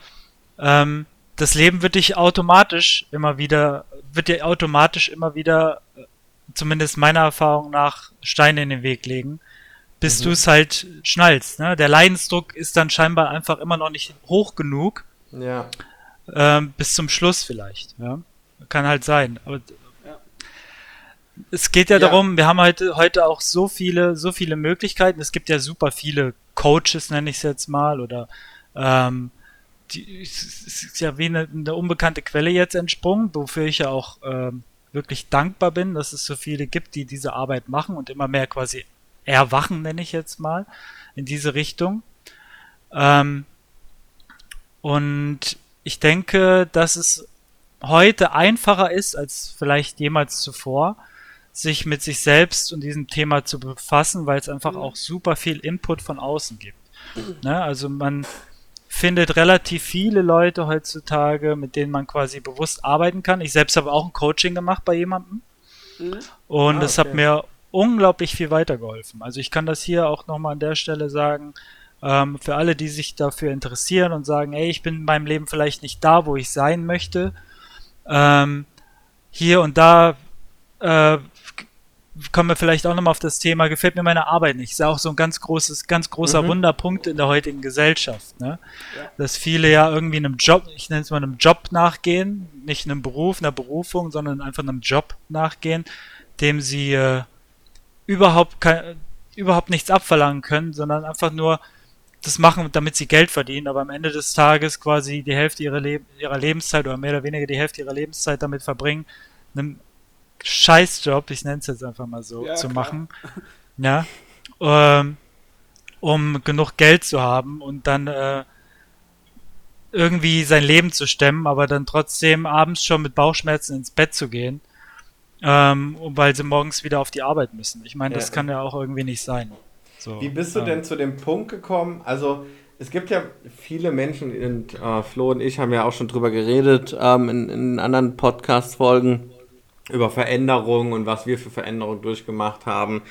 ähm, das Leben wird dich automatisch immer wieder, wird dir automatisch immer wieder, zumindest meiner Erfahrung nach, Steine in den Weg legen, bis mhm. du es halt schnallst. Ne? Der Leidensdruck ist dann scheinbar einfach immer noch nicht hoch genug. Ja. Ähm, bis zum Schluss vielleicht. Ja? Kann halt sein. Aber ja. es geht ja, ja, darum, wir haben heute, heute auch so viele, so viele Möglichkeiten. Es gibt ja super viele Coaches, nenne ich es jetzt mal, oder ähm, die, es ist ja wie eine, eine, unbekannte Quelle jetzt entsprungen, wofür ich ja auch ähm, wirklich dankbar bin, dass es so viele gibt, die diese Arbeit machen und immer mehr quasi erwachen, nenne ich jetzt mal, in diese Richtung. Ähm, und ich denke, dass es heute einfacher ist als vielleicht jemals zuvor, sich mit sich selbst und diesem Thema zu befassen, weil es einfach mhm. auch super viel Input von außen gibt. Ne? Also man findet relativ viele Leute heutzutage, mit denen man quasi bewusst arbeiten kann. Ich selbst habe auch ein Coaching gemacht bei jemandem mhm. und ah, das okay. hat mir unglaublich viel weitergeholfen. Also ich kann das hier auch nochmal an der Stelle sagen, ähm, für alle, die sich dafür interessieren und sagen, ey, ich bin in meinem Leben vielleicht nicht da, wo ich sein möchte, ähm, hier und da äh, kommen wir vielleicht auch nochmal auf das Thema, gefällt mir meine Arbeit nicht. Ist ja auch so ein ganz großes, ganz großer mhm. Wunderpunkt in der heutigen Gesellschaft. Ne? Ja. Dass viele ja irgendwie einem Job, ich nenne es mal einem Job nachgehen, nicht einem Beruf, einer Berufung, sondern einfach einem Job nachgehen, dem sie äh, überhaupt kein, überhaupt nichts abverlangen können, sondern einfach nur das machen, damit sie Geld verdienen, aber am Ende des Tages quasi die Hälfte ihrer, Le ihrer Lebenszeit oder mehr oder weniger die Hälfte ihrer Lebenszeit damit verbringen, einem Scheißjob, ich nenne es jetzt einfach mal so, Ja, zu klar. machen. Ja. Ähm, um genug Geld zu haben und dann äh, irgendwie sein Leben zu stemmen, aber dann trotzdem abends schon mit Bauchschmerzen ins Bett zu gehen, ähm, weil sie morgens wieder auf die Arbeit müssen. Ich meine, das Ja. kann ja auch irgendwie nicht sein. So, Wie bist du ähm, denn zu dem Punkt gekommen? Also, es gibt ja viele Menschen, und äh, Flo und ich haben ja auch schon drüber geredet ähm, in, in anderen Podcast-Folgen über Veränderungen und was wir für Veränderungen durchgemacht haben.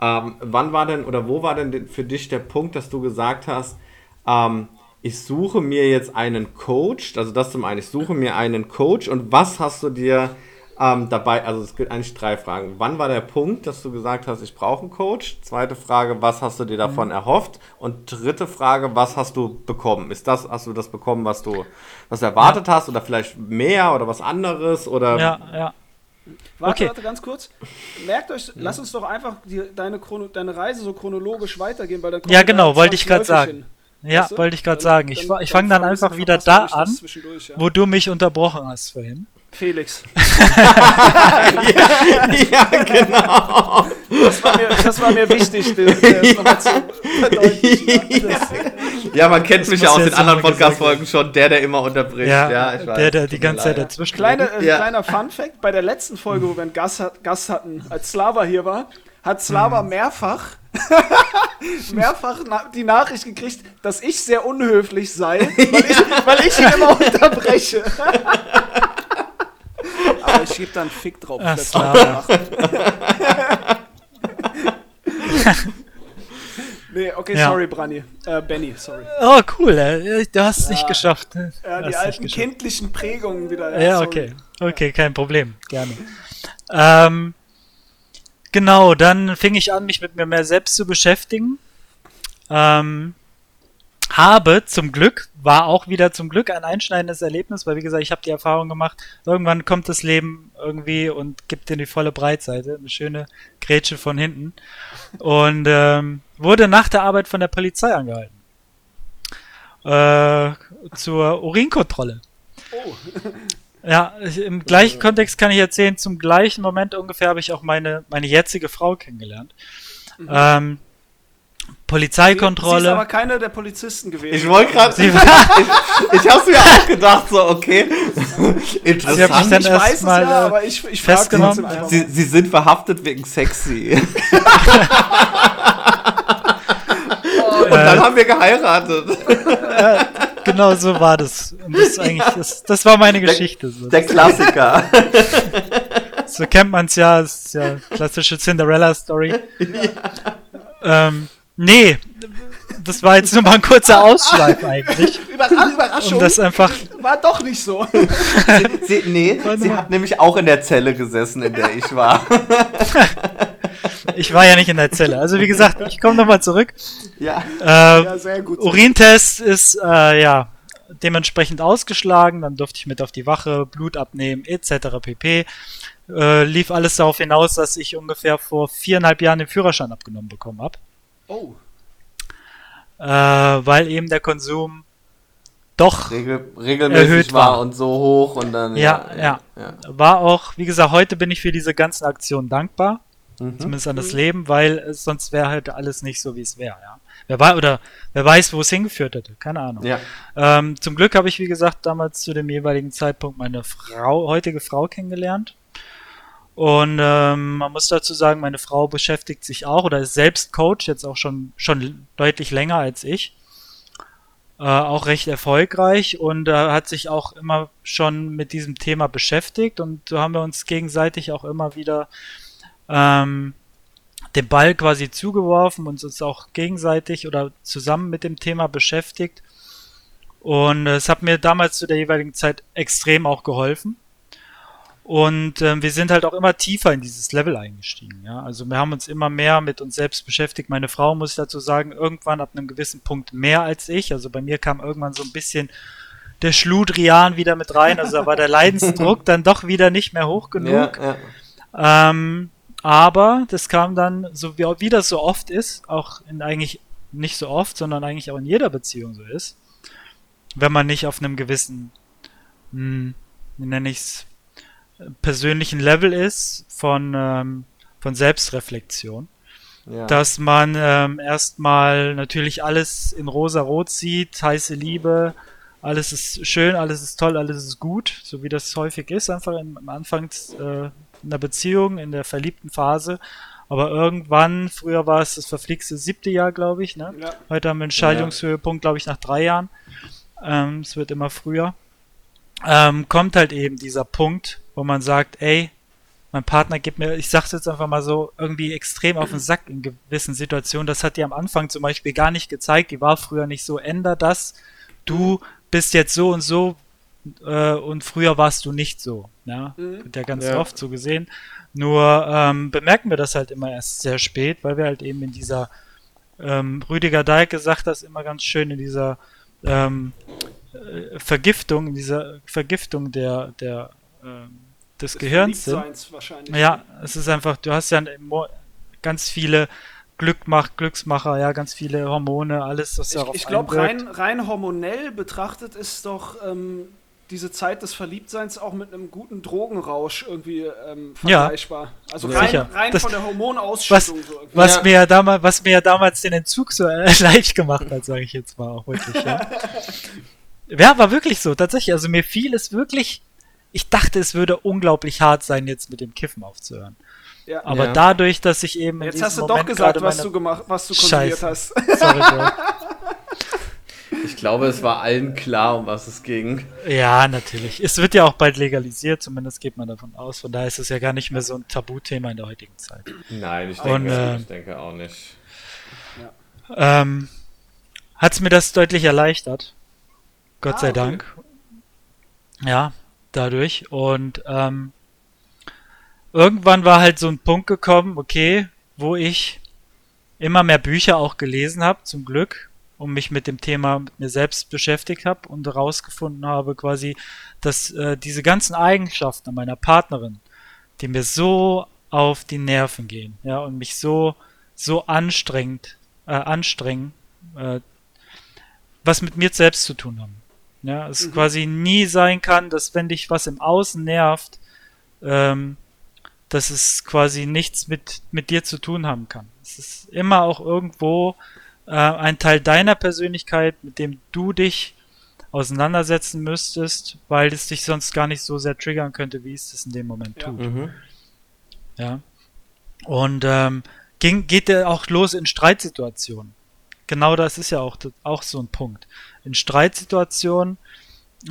Ähm, wann war denn oder wo war denn für dich der Punkt, dass du gesagt hast, ähm, ich suche mir jetzt einen Coach, also das zum einen, ich suche mir einen Coach und was hast du dir ähm, dabei, also es gibt eigentlich drei Fragen. Wann war der Punkt, dass du gesagt hast, ich brauche einen Coach? Zweite Frage, was hast du dir davon Mhm. erhofft? Und dritte Frage, was hast du bekommen? Ist das, hast du das bekommen, was du, was du erwartet hast oder vielleicht mehr oder was anderes oder? Ja, ja. Warte, Okay. warte, ganz kurz. Merkt euch, lass uns doch einfach die, deine, Chrono, deine Reise so chronologisch weitergehen, weil dann Ja, genau, da wollte ich zwangsläufig sagen. hin. Ja, Weißt du? wollte ich gerade Dann- sagen. Ich, dann- ich dann fange dann vermisst- einfach wieder da an, zwischendurch, ja. wo du mich unterbrochen hast vorhin. Felix. ja, genau. Das war mir, das war mir wichtig, das, das nochmal zu verdeutlichen. Ja. Das, Ja, man kennt mich ja aus den anderen Podcast-Folgen schon, der, der immer unterbricht. Ja, ich weiß. der, der die ganze Zeit dazwischen. Kleine, äh, Ja. Kleiner Fun-Fact: Bei der letzten Folge, wo wir einen Gast, hat, Gast hatten, als Slava hier war, hat Slava mehrfach, mehrfach na die Nachricht gekriegt, dass ich sehr unhöflich sei, weil ich, weil ich ihn immer unterbreche. Aber ich gebe da einen Fick drauf. Ach, machen. nee, okay, Ja. sorry, Branny. Äh, Benny, sorry. Oh, cool. äh, Du hast es Ja. nicht geschafft. Ja, die alten kindlichen Prägungen wieder. Ja, sorry. okay. Okay, kein Problem. Gerne. Ähm, genau, dann fing ich an, mich mit mir mehr selbst zu beschäftigen. Ähm, habe zum Glück, war auch wieder zum Glück ein einschneidendes Erlebnis, weil wie gesagt, ich habe die Erfahrung gemacht, irgendwann kommt das Leben irgendwie und gibt dir die volle Breitseite, eine schöne Grätsche von hinten. Und ähm, wurde nach der Arbeit von der Polizei angehalten. Äh, zur Urinkontrolle. Oh, Ja, im gleichen Kontext kann ich erzählen, zum gleichen Moment ungefähr habe ich auch meine, meine jetzige Frau kennengelernt. Ähm, Sie ist Polizeikontrolle. aber keine der Polizisten gewesen. Ich wollte gerade, Sie- ich, ich hab's mir auch gedacht, so, okay. Interessant. dann ich weiß es erstmal, ja, äh, aber ich, ich frage festgenommen. Sie, mal. sie sind verhaftet wegen sexy. Und dann haben wir geheiratet. genau so war das. Und das, ist eigentlich, das, das war meine Geschichte. So, Der Klassiker. so kennt man es ja, das ist ja klassische Cinderella-Story. Ähm, nee, das war jetzt nur mal ein kurzer Ausschweif eigentlich. Überra Überraschung, Um das einfach. war doch nicht so. Sie, nee, sie hat nämlich auch in der Zelle gesessen, in der ich war. Ich war ja nicht in der Zelle. Also wie gesagt, ich komme nochmal zurück. Ja. Äh, Ja, sehr gut. Urintest ist äh, ja dementsprechend ausgeschlagen, dann durfte ich mit auf die Wache, Blut abnehmen, etc. pp. Äh, lief alles darauf hinaus, dass ich ungefähr vor viereinhalb Jahren den Führerschein abgenommen bekommen habe, Oh, äh, weil eben der Konsum doch Regel, regelmäßig Erhöht war. war. und so hoch und dann. Ja, ja. war auch, wie gesagt, heute bin ich für diese ganzen Aktionen dankbar, Mhm. zumindest an das Leben, weil sonst wäre halt alles nicht so, wie es wäre. Ja. Wer war oder wer weiß, wo es hingeführt hätte, keine Ahnung. Ja. Ähm, zum Glück habe ich, wie gesagt, damals zu dem jeweiligen Zeitpunkt meine Frau, heutige Frau kennengelernt. Und ähm, man muss dazu sagen, meine Frau beschäftigt sich auch oder ist selbst Coach, jetzt auch schon, schon deutlich länger als ich. Äh, auch recht erfolgreich und äh, hat sich auch immer schon mit diesem Thema beschäftigt und so haben wir uns gegenseitig auch immer wieder ähm, den Ball quasi zugeworfen und uns auch gegenseitig oder zusammen mit dem Thema beschäftigt. Und es hat mir damals zu der jeweiligen Zeit extrem auch geholfen. Und ähm, wir sind halt auch immer tiefer in dieses Level eingestiegen. Ja? Also wir haben uns immer mehr mit uns selbst beschäftigt. Meine Frau, muss ich dazu sagen, irgendwann ab einem gewissen Punkt mehr als ich. Also bei mir kam irgendwann so ein bisschen der Schludrian wieder mit rein. Also da war der Leidensdruck dann doch wieder nicht mehr hoch genug. Ja, ja. Ähm, aber das kam dann, so wie, wie das so oft ist, auch in eigentlich nicht so oft, sondern eigentlich auch in jeder Beziehung so ist, wenn man nicht auf einem gewissen, hm, wie nenne ich's, persönlichen Level ist von, ähm, von Selbstreflexion. Ja. Dass man ähm, erstmal natürlich alles in rosa-rot sieht, heiße Liebe, alles ist schön, alles ist toll, alles ist gut, so wie das häufig ist, einfach im, am Anfang äh, einer Beziehung, in der verliebten Phase. Aber irgendwann, früher war es das verflixte siebte Jahr, glaube ich, ne? Ja. Heute haben wir einen Scheidungshöhepunkt, glaube ich, nach drei Jahren. Ähm, es wird immer früher. Ähm, kommt halt eben dieser Punkt, wo man sagt, ey, mein Partner gibt mir, ich sag's jetzt einfach mal so, irgendwie extrem auf den Sack in gewissen Situationen. Das hat die am Anfang zum Beispiel gar nicht gezeigt. Die war früher nicht so, änder das. Du bist jetzt so und so äh, und früher warst du nicht so. Ja, Mhm. wird ja ganz Ja. oft so gesehen. Nur ähm, bemerken wir das halt immer erst sehr spät, weil wir halt eben in dieser ähm, Rüdiger Dahlke sagt das immer ganz schön in dieser ähm, äh, Vergiftung, in dieser Vergiftung der, der ähm, des Gehirns sind. Verliebtseins wahrscheinlich. Ja, es ist einfach, du hast ja ganz viele Glückmach, Glücksmacher, ja, ganz viele Hormone, alles, was Ich, darauf ich glaube, rein, rein hormonell betrachtet ist doch ähm, diese Zeit des Verliebtseins auch mit einem guten Drogenrausch irgendwie ähm, Ja. vergleichbar. Also Ja. rein, Sicher. rein Das- von der Hormonausschüttung. so irgendwie. Was Ja. mir ja damals, was mir ja damals den Entzug so äh, leicht gemacht hat, sage ich jetzt mal auch wirklich. Ja. ja, war wirklich so, tatsächlich. Also mir fiel es wirklich. Ich dachte, es würde unglaublich hart sein, jetzt mit dem Kiffen aufzuhören. ja. Aber Ja. dadurch, dass ich eben Jetzt hast du Moment doch gesagt, was du gemacht, was du konsumiert Scheiße. hast. Sorry, Bro. Ich glaube, es war allen klar, um was es ging. Ja, natürlich. Es wird ja auch bald legalisiert, zumindest geht man davon aus. Von daher ist es ja gar nicht mehr so ein Tabuthema in der heutigen Zeit. Nein, ich Und, denke, äh, ich denke auch nicht. Ähm, Hat es mir das deutlich erleichtert. Gott Ah, sei okay. Dank. Ja, dadurch. Und ähm, irgendwann war halt so ein Punkt gekommen, okay, wo ich immer mehr Bücher auch gelesen habe, zum Glück, und mich mit dem Thema mit mir selbst beschäftigt habe und herausgefunden habe quasi, dass äh, diese ganzen Eigenschaften meiner Partnerin, die mir so auf die Nerven gehen, ja, und mich so so anstrengend äh, anstrengen, äh, was mit mir selbst zu tun haben. Ja, es Mhm. quasi nie sein kann, dass wenn dich was im Außen nervt, ähm, dass es quasi nichts mit, mit dir zu tun haben kann. Es ist immer auch irgendwo äh, ein Teil deiner Persönlichkeit, mit dem du dich auseinandersetzen müsstest, weil es dich sonst gar nicht so sehr triggern könnte, wie es das in dem Moment Ja. tut. Mhm. Ja. Und ähm, ging, geht der auch los in Streitsituationen. Genau das ist ja auch, auch so ein Punkt. In Streitsituationen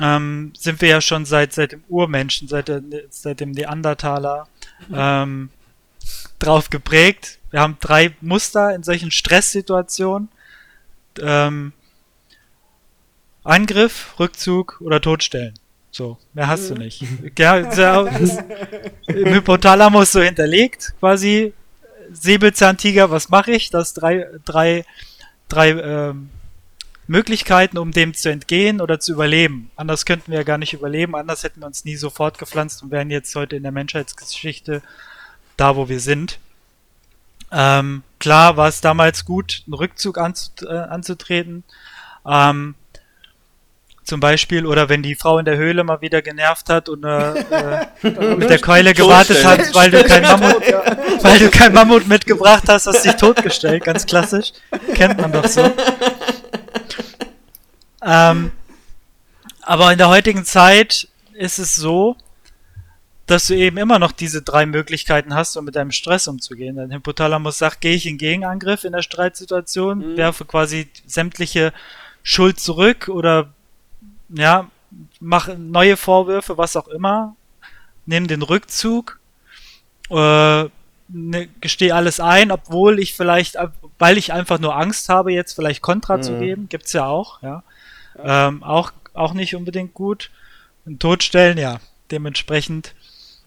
ähm, sind wir ja schon seit, seit dem Urmenschen, seit, seit dem Neandertaler ähm, drauf geprägt. Wir haben drei Muster in solchen Stresssituationen. Ähm, Angriff, Rückzug oder Todstellen. So, mehr hast du nicht. Ja, Im Hypothalamus so hinterlegt, quasi Säbelzahntiger, was mache ich? Das drei, drei, drei ähm, Möglichkeiten, um dem zu entgehen oder zu überleben. Anders könnten wir ja gar nicht überleben, anders hätten wir uns nie so fortgepflanzt und wären jetzt heute in der Menschheitsgeschichte da, wo wir sind. Ähm, klar war es damals gut, einen Rückzug anzut äh, anzutreten. Ähm, zum Beispiel, oder wenn die Frau in der Höhle mal wieder genervt hat und äh, äh, mit der Keule gewartet hat, weil du kein Mammut, weil du kein Mammut mitgebracht hast, hast dich totgestellt, ganz klassisch. Kennt man doch so. Ähm, aber in der heutigen Zeit ist es so, dass du eben immer noch diese drei Möglichkeiten hast, um mit deinem Stress umzugehen. Dein Hypothalamus sagt, gehe ich in Gegenangriff in der Streitsituation, Mhm. werfe quasi sämtliche Schuld zurück oder ja, mache neue Vorwürfe, was auch immer, nimm den Rückzug, äh, ne, gestehe alles ein, obwohl ich vielleicht, weil ich einfach nur Angst habe, jetzt vielleicht Kontra Mhm. zu geben, gibt's ja auch, ja. Ähm, auch, auch nicht unbedingt gut. Und Todstellen, ja, dementsprechend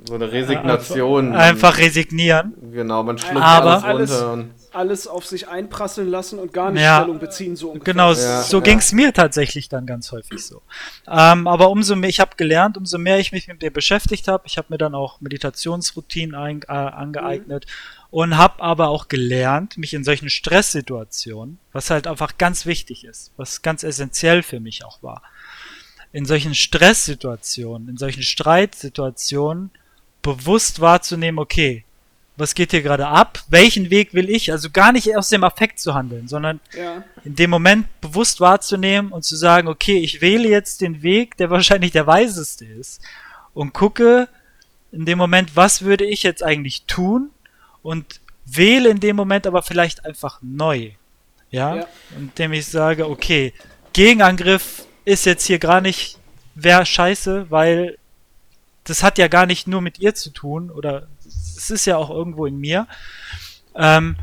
So eine Resignation. einfach resignieren. Genau, man schluckt Aber- alles runter. Und, Alles auf sich einprasseln lassen und gar nicht Ja. Stellung beziehen, so ungefähr. Genau, Ja, so ja. ging's mir tatsächlich dann ganz häufig so. Ähm, aber umso mehr, ich habe gelernt, umso mehr ich mich mit dir beschäftigt habe, ich habe mir dann auch Meditationsroutinen ein, äh, angeeignet und habe aber auch gelernt, mich in solchen Stresssituationen, was halt einfach ganz wichtig ist, was ganz essentiell für mich auch war, in solchen Stresssituationen, in solchen Streitsituationen bewusst wahrzunehmen, okay, was geht hier gerade ab? Welchen Weg will ich? Also gar nicht aus dem Affekt zu handeln, sondern Ja. in dem Moment bewusst wahrzunehmen und zu sagen, okay, ich wähle jetzt den Weg, der wahrscheinlich der weiseste ist und gucke in dem Moment, was würde ich jetzt eigentlich tun und wähle in dem Moment aber vielleicht einfach neu. Ja? Ja. Indem ich sage, okay, Gegenangriff ist jetzt hier gar nicht, wäre scheiße, weil das hat ja gar nicht nur mit ihr zu tun oder es ist ja auch irgendwo in mir. Ähm,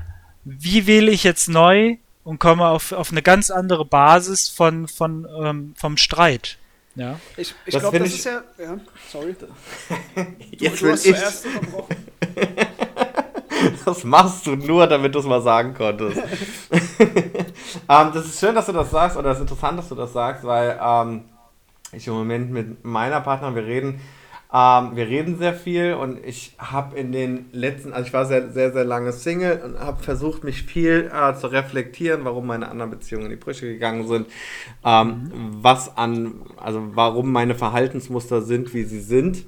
wie wähle ich jetzt neu und komme auf, auf eine ganz andere Basis von, von, ähm, vom Streit? Ja. Ich, ich Das glaube, das ich- ist ja. Ja, sorry. Du, Jetzt du will hast ich. zuerst unterbrochen. Das machst du nur, damit du es mal sagen konntest. ähm, das ist schön, dass du das sagst, oder das ist interessant, dass du das sagst, weil ähm, ich im Moment mit meiner Partnerin, wir reden, ähm, wir reden sehr viel und ich habe in den letzten, also ich war sehr, sehr, sehr lange Single und habe versucht, mich viel äh, zu reflektieren, warum meine anderen Beziehungen in die Brüche gegangen sind, ähm, was an, also warum meine Verhaltensmuster sind, wie sie sind.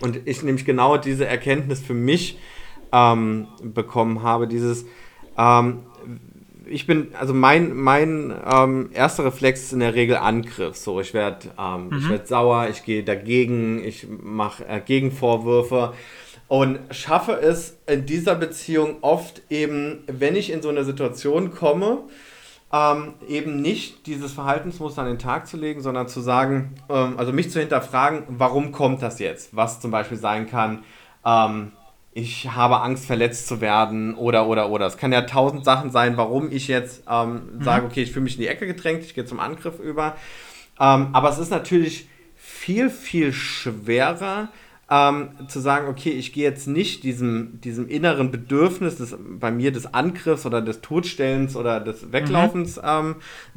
Und ich nämlich genau diese Erkenntnis für mich ähm, bekommen habe, dieses, ähm, ich bin, also mein, mein ähm, erster Reflex ist in der Regel Angriff. So, ich werde ähm, ich werd sauer, ich gehe dagegen, ich mache äh, Gegenvorwürfe und schaffe es in dieser Beziehung oft eben, wenn ich in so eine Situation komme, ähm, eben nicht dieses Verhaltensmuster an den Tag zu legen, sondern zu sagen, ähm, also mich zu hinterfragen, warum kommt das jetzt? Was zum Beispiel sein kann, ähm, ich habe Angst, verletzt zu werden oder, oder, oder. Es kann ja tausend Sachen sein, warum ich jetzt ähm, sage, okay, ich fühle mich in die Ecke gedrängt, ich gehe zum Angriff über. Ähm, aber es ist natürlich viel, viel schwerer, ähm, zu sagen, okay, ich gehe jetzt nicht diesem, diesem inneren Bedürfnis des, bei mir des Angriffs oder des Todstellens oder des Weglaufens, ähm,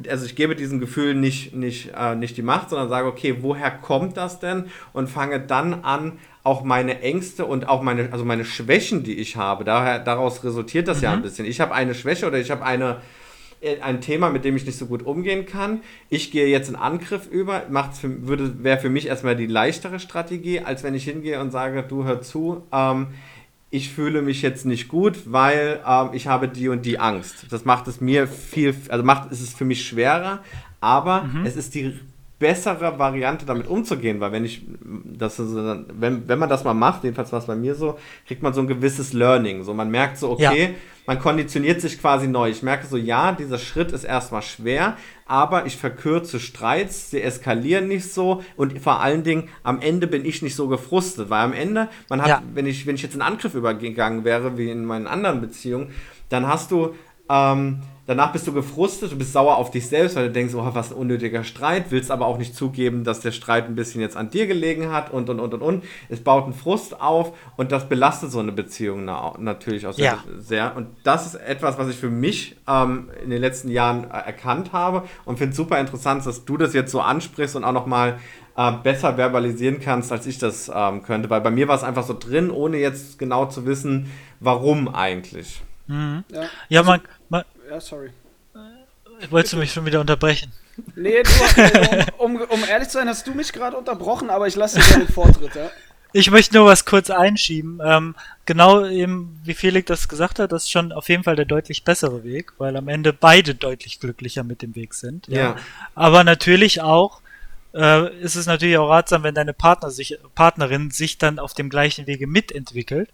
also ich gebe diesem Gefühl nicht, nicht, äh, nicht die Macht, sondern sage, okay, woher kommt das denn? Und fange dann an, auch meine Ängste und auch meine, also meine Schwächen, die ich habe, daher, daraus resultiert das ja ein bisschen. Ich habe eine Schwäche oder ich habe eine, äh, ein Thema, mit dem ich nicht so gut umgehen kann. Ich gehe jetzt in Angriff über, macht's für, würde, wäre für mich erstmal die leichtere Strategie, als wenn ich hingehe und sage, du hör zu, ähm, ich fühle mich jetzt nicht gut, weil ähm, ich habe die und die Angst. Das macht es mir viel, also macht es ist für mich schwerer, aber es ist die bessere Variante, damit umzugehen, weil wenn ich, das ist, wenn, wenn man das mal macht, jedenfalls war es bei mir so, kriegt man so ein gewisses Learning. So, man merkt so, okay, Ja. man konditioniert sich quasi neu. Ich merke so, ja, dieser Schritt ist erstmal schwer, aber ich verkürze Streits, sie eskalieren nicht so und vor allen Dingen am Ende bin ich nicht so gefrustet, weil am Ende, man hat, Ja. wenn ich, wenn ich jetzt in Angriff übergegangen wäre, wie in meinen anderen Beziehungen, dann hast du, ähm, danach bist du gefrustet, du bist sauer auf dich selbst, weil du denkst, oh, was ein unnötiger Streit, willst aber auch nicht zugeben, dass der Streit ein bisschen jetzt an dir gelegen hat und und und und und. Es baut einen Frust auf und das belastet so eine Beziehung na, natürlich auch sehr, Ja. sehr. Und das ist etwas, was ich für mich ähm, in den letzten Jahren äh, erkannt habe und finde es super interessant, dass du das jetzt so ansprichst und auch nochmal äh, besser verbalisieren kannst, als ich das ähm, könnte. Weil bei mir war es einfach so drin, ohne jetzt genau zu wissen, warum eigentlich. Mhm. Ja, Ja, man, man, ja sorry. wolltest du mich schon wieder unterbrechen? Nee, du, um, um, um ehrlich zu sein, hast du mich gerade unterbrochen, aber ich lasse dir den Vortritt, ja. Ich möchte nur was kurz einschieben. Ähm, genau eben, wie Felix das gesagt hat, das ist schon auf jeden Fall der deutlich bessere Weg, weil am Ende beide deutlich glücklicher mit dem Weg sind. Ja. Aber natürlich auch äh, ist es natürlich auch ratsam, wenn deine Partner sich, Partnerin sich dann auf dem gleichen Wege mitentwickelt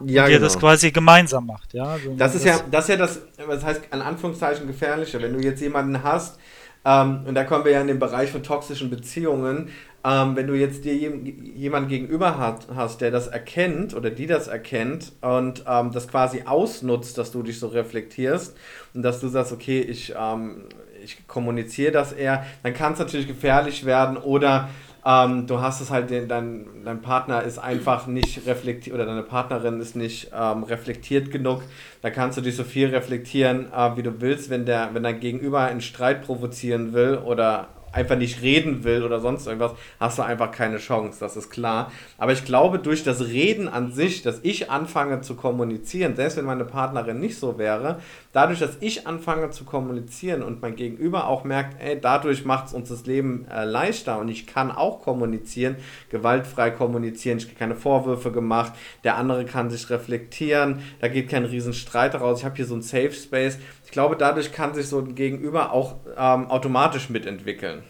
Ja, und ihr das quasi gemeinsam macht. Ja, also Das ist ja, das ist ja das, was heißt in Anführungszeichen gefährlicher. Wenn du jetzt jemanden hast, ähm, und da kommen wir ja in den Bereich von toxischen Beziehungen, ähm, wenn du jetzt dir jem- jemanden gegenüber hat, hast, der das erkennt oder die das erkennt und ähm, das quasi ausnutzt, dass du dich so reflektierst und dass du sagst, okay, ich, ähm, ich kommuniziere das eher, dann kann es natürlich gefährlich werden oder ähm, du hast es halt, den, dein, dein Partner ist einfach nicht reflektiert oder deine Partnerin ist nicht ähm, reflektiert genug. Da kannst du dich so viel reflektieren, äh, wie du willst, wenn, der, wenn dein Gegenüber einen Streit provozieren will oder einfach nicht reden will oder sonst irgendwas, hast du einfach keine Chance, das ist klar. Aber ich glaube, durch das Reden an sich, dass ich anfange zu kommunizieren, selbst wenn meine Partnerin nicht so wäre, dadurch, dass ich anfange zu kommunizieren und mein Gegenüber auch merkt, ey, dadurch macht es uns das Leben äh, leichter und ich kann auch kommunizieren, gewaltfrei kommunizieren, ich habe keine Vorwürfe gemacht, der andere kann sich reflektieren, da geht kein Riesenstreit daraus, ich habe hier so ein Safe Space. Ich glaube, dadurch kann sich so ein Gegenüber auch ähm, automatisch mitentwickeln.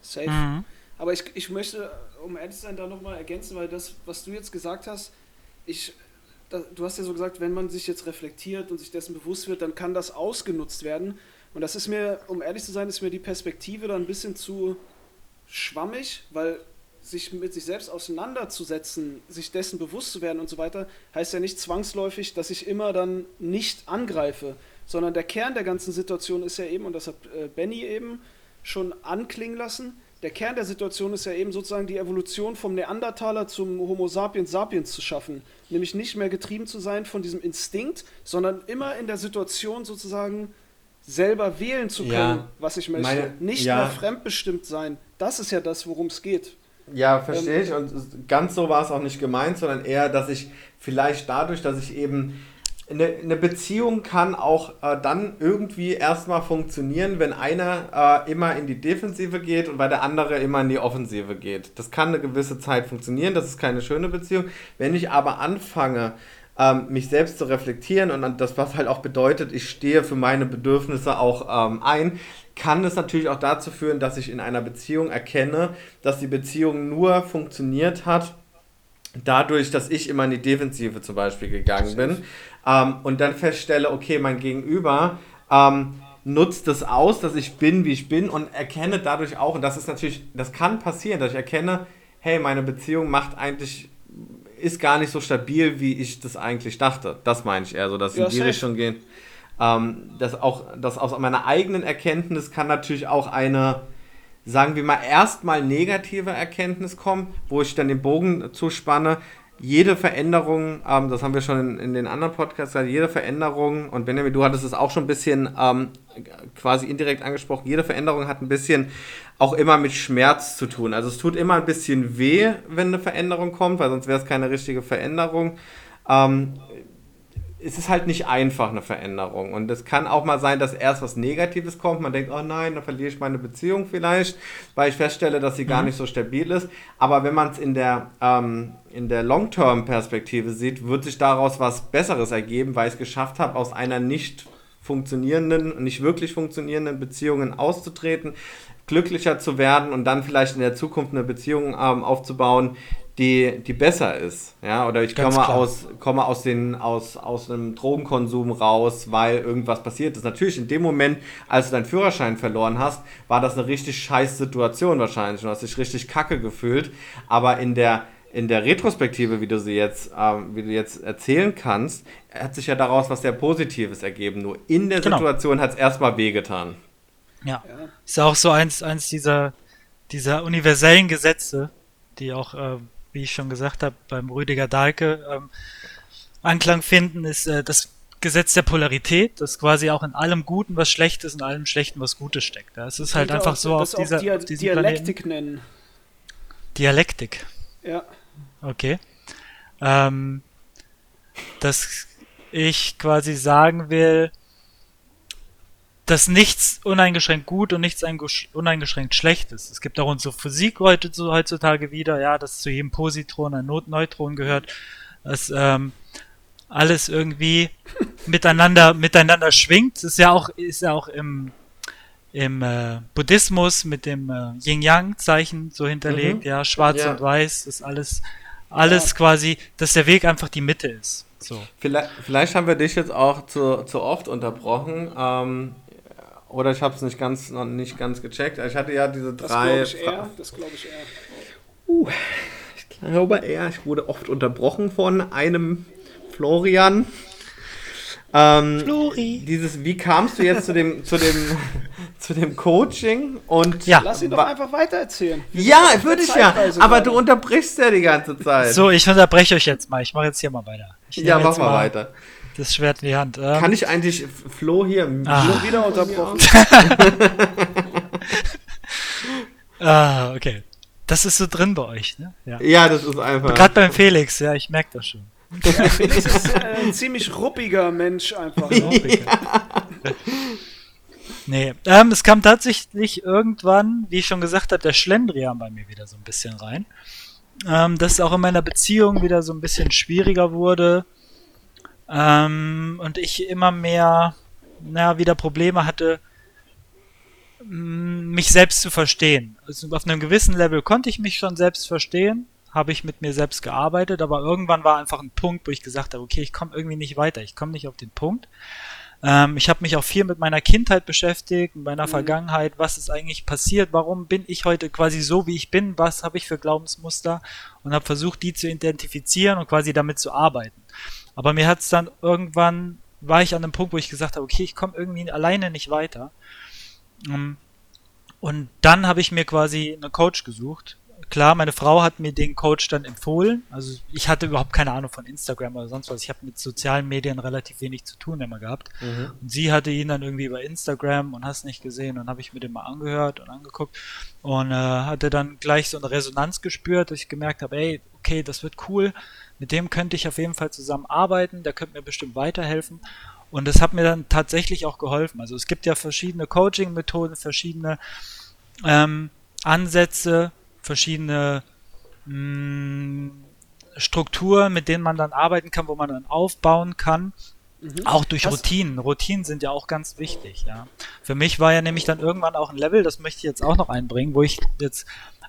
Safe. Mhm. Aber ich, ich möchte, um ehrlich zu sein, da nochmal ergänzen, weil das, was du jetzt gesagt hast, ich da, du hast ja so gesagt, wenn man sich jetzt reflektiert und sich dessen bewusst wird, dann kann das ausgenutzt werden. Und das ist mir, um ehrlich zu sein, ist mir die Perspektive da ein bisschen zu schwammig, weil sich mit sich selbst auseinanderzusetzen, sich dessen bewusst zu werden und so weiter, heißt ja nicht zwangsläufig, dass ich immer dann nicht angreife, sondern der Kern der ganzen Situation ist ja eben, und das hat äh, Benny eben schon anklingen lassen, der Kern der Situation ist ja eben sozusagen die Evolution vom Neandertaler zum Homo sapiens sapiens zu schaffen. Nämlich nicht mehr getrieben zu sein von diesem Instinkt, sondern immer in der Situation sozusagen selber wählen zu können, ja, was ich möchte. Meine, nicht ja. mehr fremdbestimmt sein. Das ist ja das, worum es geht. Ja, verstehe ähm, ich. Und ganz so war es auch nicht gemeint, sondern eher, dass ich vielleicht dadurch, dass ich eben eine, eine Beziehung kann auch äh, dann irgendwie erstmal funktionieren, wenn einer äh, immer in die Defensive geht und weil der andere immer in die Offensive geht. Das kann eine gewisse Zeit funktionieren, das ist keine schöne Beziehung. Wenn ich aber anfange, ähm, mich selbst zu reflektieren und das, was halt auch bedeutet, ich stehe für meine Bedürfnisse auch ähm, ein, kann es natürlich auch dazu führen, dass ich in einer Beziehung erkenne, dass die Beziehung nur funktioniert hat, dadurch, dass ich immer in die Defensive zum Beispiel gegangen bin ähm, und dann feststelle, okay, mein Gegenüber ähm, nutzt das aus, dass ich bin, wie ich bin und erkenne dadurch auch, und das ist natürlich, das kann passieren, dass ich erkenne, hey, meine Beziehung macht eigentlich, ist gar nicht so stabil, wie ich das eigentlich dachte. Das meine ich eher so, dass ja, in die safe. Richtung gehen. Ähm, das auch, das aus meiner eigenen Erkenntnis kann natürlich auch eine, sagen wir mal, erstmal negative Erkenntnis kommen, wo ich dann den Bogen zuspanne, jede Veränderung, ähm, das haben wir schon in, in, den anderen Podcasts gesagt, jede Veränderung, und Benjamin, du hattest es auch schon ein bisschen ähm, quasi indirekt angesprochen, jede Veränderung hat ein bisschen auch immer mit Schmerz zu tun. Also es tut immer ein bisschen weh, wenn eine Veränderung kommt, weil sonst wäre es keine richtige Veränderung. Ähm, es ist halt nicht einfach eine Veränderung. Und es kann auch mal sein, dass erst was Negatives kommt. Man denkt, oh nein, dann verliere ich meine Beziehung vielleicht, weil ich feststelle, dass sie mhm. gar nicht so stabil ist. Aber wenn man es in der, ähm, der Long-Term-Perspektive sieht, wird sich daraus was Besseres ergeben, weil ich es geschafft habe, aus einer nicht funktionierenden, nicht wirklich funktionierenden Beziehung auszutreten, glücklicher zu werden und dann vielleicht in der Zukunft eine Beziehung ähm, aufzubauen, die, die besser ist. Ja, oder ich komme aus, komme aus, den, aus, aus einem Drogenkonsum raus, weil irgendwas passiert ist. Natürlich, in dem Moment, als du deinen Führerschein verloren hast, war das eine richtig scheiß Situation wahrscheinlich. Du hast dich richtig kacke gefühlt. Aber in der, in der Retrospektive, wie du sie jetzt, ähm, wie du jetzt erzählen kannst, hat sich ja daraus was sehr Positives ergeben. Nur in der genau. Situation hat es erstmal wehgetan. Ja. ja. Ist auch so eins, eins dieser, dieser universellen Gesetze, die auch äh, wie ich schon gesagt habe, beim Rüdiger Dahlke ähm, Anklang finden, ist äh, das Gesetz der Polarität, dass quasi auch in allem Guten was Schlechtes, in allem Schlechten was Gutes steckt. Ja, es ist halt einfach auch, so auf dieser Dia Dialektik Planeten. nennen. Dialektik. Ja. Okay. Ähm, dass ich quasi sagen will, dass nichts uneingeschränkt gut und nichts uneingeschränkt schlecht ist. Es gibt auch unsere Physik heute, so, heutzutage wieder, ja, dass zu jedem Positron ein Not Neutron gehört, dass ähm, alles irgendwie miteinander miteinander schwingt. Das ist ja auch ist ja auch im im äh, Buddhismus mit dem äh, Yin-Yang-Zeichen so hinterlegt, mhm. ja, schwarz ja. und weiß, ist alles alles ja. quasi, dass der Weg einfach die Mitte ist. So. Vielleicht, vielleicht haben wir dich jetzt auch zu, zu oft unterbrochen. Ähm, oder ich habe es nicht ganz, noch nicht ganz gecheckt. Ich hatte ja diese drei. Das glaube ich eher. Das glaube ich eher. Uh, ich glaube eher, ich wurde oft unterbrochen von einem Florian. Ähm, Flori. Dieses, wie kamst du jetzt zu dem, zu dem, zu dem Coaching? Und ja. Lass ihn doch einfach weitererzählen. ja, würde ich ja. Aber du unterbrichst ja die ganze Zeit. So, ich unterbreche euch jetzt mal. Ich mache jetzt hier mal weiter. ja, mach mal weiter das Schwert in die Hand. Ähm, Kann ich eigentlich Flo hier ah. wieder unterbrochen? Ah, okay. Das ist so drin bei euch, ne? Ja, ja das ist einfach. Gerade beim Felix, ja, ich merke das schon. Ja, Felix ist äh, ein ziemlich ruppiger Mensch einfach. Ne? Nee, ähm, es kam tatsächlich irgendwann, wie ich schon gesagt habe, der Schlendrian bei mir wieder so ein bisschen rein. Ähm, dass es auch in meiner Beziehung wieder so ein bisschen schwieriger wurde. Ähm, und ich immer mehr, naja, wieder Probleme hatte, mich selbst zu verstehen. Also auf einem gewissen Level konnte ich mich schon selbst verstehen, habe ich mit mir selbst gearbeitet, aber irgendwann war einfach ein Punkt, wo ich gesagt habe, okay, ich komme irgendwie nicht weiter, ich komme nicht auf den Punkt. Ähm, ich habe mich auch viel mit meiner Kindheit beschäftigt, mit meiner mhm. Vergangenheit, was ist eigentlich passiert, warum bin ich heute quasi so, wie ich bin, was habe ich für Glaubensmuster und habe versucht, die zu identifizieren und quasi damit zu arbeiten. Aber mir hat es dann irgendwann, war ich an einem Punkt, wo ich gesagt habe, okay, ich komme irgendwie alleine nicht weiter. Ähm, und dann habe ich mir quasi einen Coach gesucht, klar, meine Frau hat mir den Coach dann empfohlen. Also ich hatte überhaupt keine Ahnung von Instagram oder sonst was. Ich habe mit sozialen Medien relativ wenig zu tun immer gehabt. Mhm. Und sie hatte ihn dann irgendwie über Instagram und hast nicht gesehen. Und habe ich mir den mal angehört und angeguckt und äh, hatte dann gleich so eine Resonanz gespürt, dass ich gemerkt habe, ey, okay, das wird cool. Mit dem könnte ich auf jeden Fall zusammenarbeiten. Der könnte mir bestimmt weiterhelfen. Und das hat mir dann tatsächlich auch geholfen. Also es gibt ja verschiedene Coaching-Methoden, verschiedene ähm, Ansätze, verschiedene mh, mm, Strukturen, mit denen man dann arbeiten kann, wo man dann aufbauen kann. Mhm. Auch durch Was? Routinen. Routinen sind ja auch ganz wichtig, ja. Für mich war ja nämlich dann irgendwann auch ein Level, das möchte ich jetzt auch noch einbringen, wo ich jetzt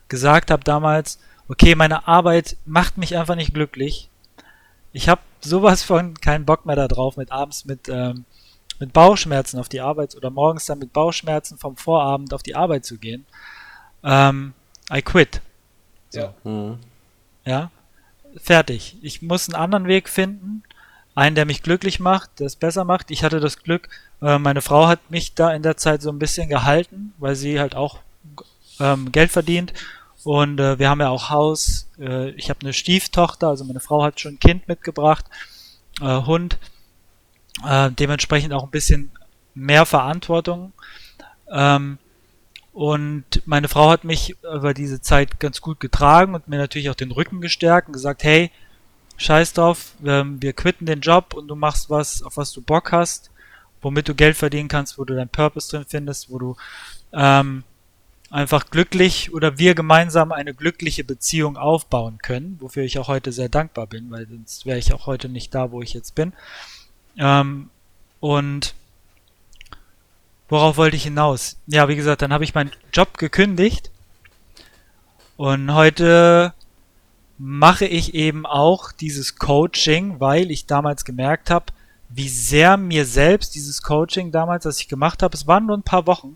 gesagt habe damals, okay, meine Arbeit macht mich einfach nicht glücklich. Ich habe sowas von keinen Bock mehr darauf, mit abends mit, ähm, mit Bauchschmerzen auf die Arbeit oder morgens dann mit Bauchschmerzen vom Vorabend auf die Arbeit zu gehen. Ähm, I quit. So. Ja. Mhm. ja. Fertig. Ich muss einen anderen Weg finden. Einen, der mich glücklich macht, der es besser macht. Ich hatte das Glück, äh, meine Frau hat mich da in der Zeit so ein bisschen gehalten, weil sie halt auch ähm, Geld verdient. Und äh, wir haben ja auch Haus. Äh, ich habe eine Stieftochter, also meine Frau hat schon ein Kind mitgebracht, Hund. Dementsprechend auch ein bisschen mehr Verantwortung. Ähm, und meine Frau hat mich über diese Zeit ganz gut getragen und mir natürlich auch den Rücken gestärkt und gesagt, hey, scheiß drauf, ähm, wir quitten den Job und du machst was, auf was du Bock hast, womit du Geld verdienen kannst, wo du deinen Purpose drin findest, wo du ähm, einfach glücklich oder wir gemeinsam eine glückliche Beziehung aufbauen können, wofür ich auch heute sehr dankbar bin, weil sonst wäre ich auch heute nicht da, wo ich jetzt bin. Ähm, und worauf wollte ich hinaus? Ja, wie gesagt, dann habe ich meinen Job gekündigt und heute mache ich eben auch dieses Coaching, weil ich damals gemerkt habe, wie sehr mir selbst dieses Coaching damals, das ich gemacht habe, es waren nur ein paar Wochen,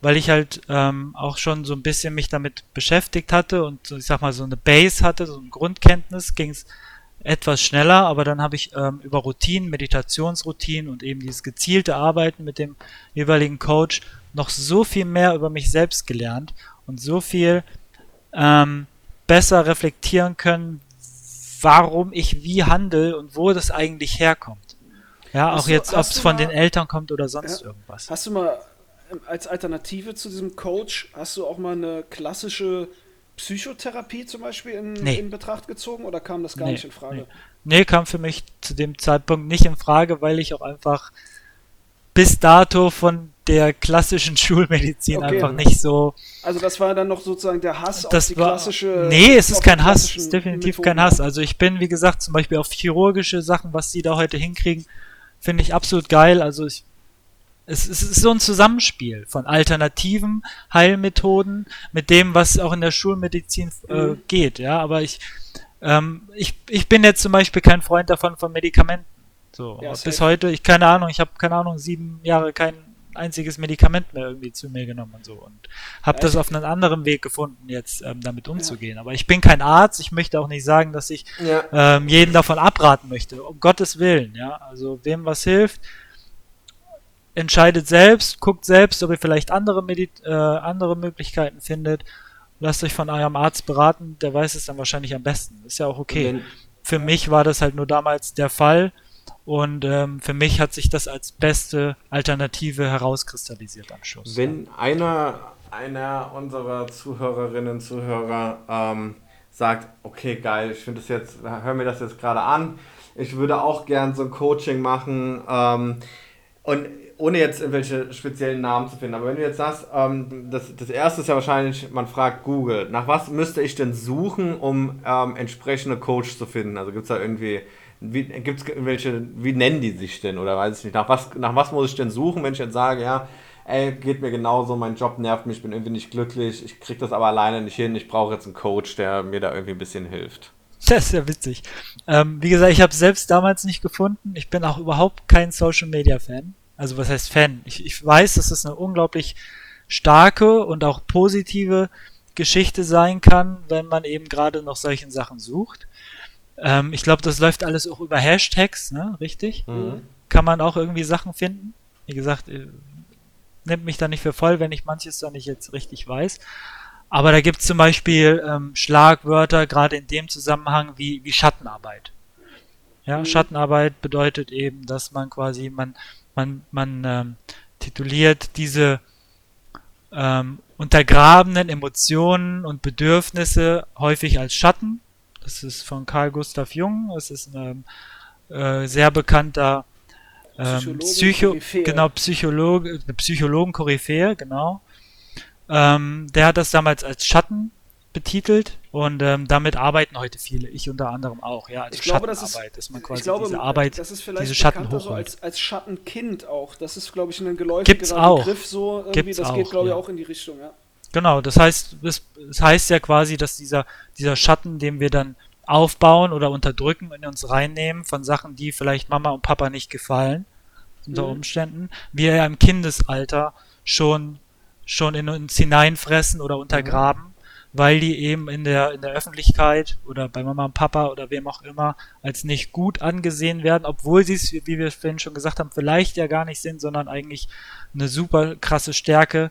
weil ich halt ähm, auch schon so ein bisschen mich damit beschäftigt hatte und ich sag mal so eine Base hatte, so eine Grundkenntnis, ging es etwas schneller, aber dann habe ich ähm, über Routinen, Meditationsroutinen und eben dieses gezielte Arbeiten mit dem jeweiligen Coach noch so viel mehr über mich selbst gelernt und so viel ähm, besser reflektieren können, warum ich wie handle und wo das eigentlich herkommt. Ja, auch du, jetzt, ob es von den Eltern kommt oder sonst ja, irgendwas. Hast du mal ähm, als Alternative zu diesem Coach, hast du auch mal eine klassische Psychotherapie zum Beispiel in, nee. in Betracht gezogen oder kam das gar nee, nicht in Frage? Nee. nee, kam für mich zu dem Zeitpunkt nicht in Frage, weil ich auch einfach bis dato von der klassischen Schulmedizin okay. einfach nicht so. Also das war dann noch sozusagen der Hass das auf die war, klassische. Nee, es ist kein Hass, es ist definitiv Methoden. kein Hass. Also ich bin, wie gesagt, zum Beispiel auf chirurgische Sachen, was die da heute hinkriegen, finde ich absolut geil. Also ich es, es ist so ein Zusammenspiel von alternativen Heilmethoden mit dem, was auch in der Schulmedizin äh, mhm. geht. Ja, aber ich, ähm, ich, ich bin jetzt zum Beispiel kein Freund davon von Medikamenten. So, ja, bis heute, ich keine Ahnung, ich habe keine Ahnung, sieben Jahre kein einziges Medikament mehr irgendwie zu mir genommen und so und habe das auf einen anderen Weg gefunden, jetzt ähm, damit umzugehen. Ja. Aber ich bin kein Arzt, ich möchte auch nicht sagen, dass ich ja. ähm, jeden davon abraten möchte, um Gottes Willen, ja. Also wem was hilft, entscheidet selbst, guckt selbst, ob ihr vielleicht andere, Medi äh, andere Möglichkeiten findet. Lasst euch von eurem Arzt beraten, der weiß es dann wahrscheinlich am besten. Ist ja auch okay. Für mich war das halt nur damals der Fall. Und ähm, für mich hat sich das als beste Alternative herauskristallisiert am Schluss. Wenn einer, einer unserer Zuhörerinnen und Zuhörer ähm, sagt, okay, geil, ich finde das jetzt, hör mir das jetzt gerade an, ich würde auch gern so ein Coaching machen ähm, und ohne jetzt irgendwelche speziellen Namen zu finden, aber wenn du jetzt sagst, ähm, das, das erste ist ja wahrscheinlich, man fragt Google, nach was müsste ich denn suchen, um ähm, entsprechende Coach zu finden? Also gibt es da irgendwie wie, gibt's irgendwelche, wie nennen die sich denn oder weiß ich nicht, nach was, nach was muss ich denn suchen, wenn ich jetzt sage, ja, ey, geht mir genauso, mein Job nervt mich, ich bin irgendwie nicht glücklich, ich krieg das aber alleine nicht hin, ich brauche jetzt einen Coach, der mir da irgendwie ein bisschen hilft. Das ist ja witzig. Ähm, wie gesagt, ich habe selbst damals nicht gefunden. Ich bin auch überhaupt kein Social Media Fan. Also was heißt Fan? Ich, ich weiß, dass es eine unglaublich starke und auch positive Geschichte sein kann, wenn man eben gerade noch solchen Sachen sucht. Ähm, ich glaube, das läuft alles auch über Hashtags, ne? Richtig? Mhm. Kann man auch irgendwie Sachen finden. Wie gesagt, äh, nimmt mich da nicht für voll, wenn ich manches da nicht jetzt richtig weiß. Aber da gibt es zum Beispiel ähm, Schlagwörter, gerade in dem Zusammenhang wie, wie Schattenarbeit. Ja, mhm. Schattenarbeit bedeutet eben, dass man quasi, man, man, man ähm, tituliert diese ähm, untergrabenen Emotionen und Bedürfnisse häufig als Schatten das ist von Carl Gustav Jung. Es ist ein äh, sehr bekannter ähm, Psycho genau, Psychologe, Psychologen Koryphäe, genau. Ähm, der hat das damals als Schatten betitelt und ähm, damit arbeiten heute viele, ich unter anderem auch, ja, also ich glaube, das ist, dass man quasi glaube, diese Arbeit, das ist vielleicht diese Schatten. So als, als Schattenkind auch, das ist glaube ich ein geläufiger Begriff so irgendwie, Gibt's das geht glaube ich ja. auch in die Richtung, ja. Genau, das heißt, das, das heißt ja quasi, dass dieser, dieser Schatten, den wir dann aufbauen oder unterdrücken in uns reinnehmen von Sachen, die vielleicht Mama und Papa nicht gefallen, unter mhm. Umständen, wir ja im Kindesalter schon, schon in uns hineinfressen oder untergraben, mhm. Weil die eben in der, in der Öffentlichkeit oder bei Mama und Papa oder wem auch immer als nicht gut angesehen werden, obwohl sie es, wie wir vorhin schon gesagt haben, vielleicht ja gar nicht sind, sondern eigentlich eine super krasse Stärke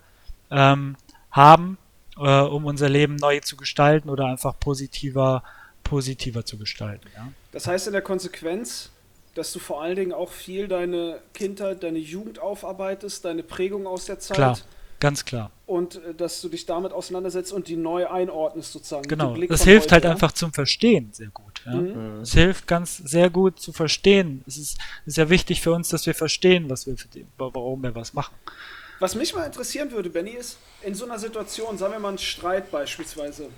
ähm, haben, äh, um unser Leben neu zu gestalten oder einfach positiver, positiver zu gestalten. Ja? Das heißt in der Konsequenz, dass du vor allen Dingen auch viel deine Kindheit, deine Jugend aufarbeitest, deine Prägung aus der Zeit. Klar, ganz klar. Und äh, dass du dich damit auseinandersetzt und die neu einordnest sozusagen. Genau, das hilft heute, halt ja? einfach zum Verstehen sehr gut. Ja? Mhm. Es hilft ganz sehr gut zu verstehen. Es ist, ist ja wichtig für uns, dass wir verstehen, was wir, warum wir was machen. Was mich mal interessieren würde, Benny, ist, in so einer Situation, sagen wir mal einen Streit beispielsweise,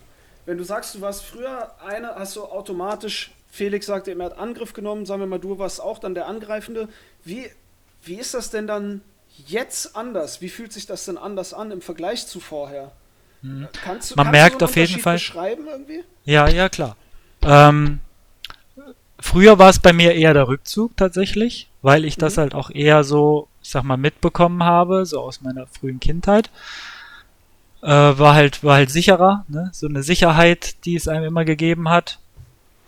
wenn du sagst, du warst früher eine, hast du automatisch, Felix sagte, er hat Angriff genommen, sagen wir mal, du warst auch dann der Angreifende. Wie, wie ist das denn dann jetzt anders? Wie fühlt sich das denn anders an im Vergleich zu vorher? Mhm. Kannst du, Man kannst merkt du auf jeden Fall. beschreiben irgendwie? Ja, ja, klar. Ähm, früher war es bei mir eher der Rückzug tatsächlich, weil ich das mhm. halt auch eher so ich sag mal, mitbekommen habe, so aus meiner frühen Kindheit. Äh, war halt, war halt sicherer, ne? So eine Sicherheit, die es einem immer gegeben hat.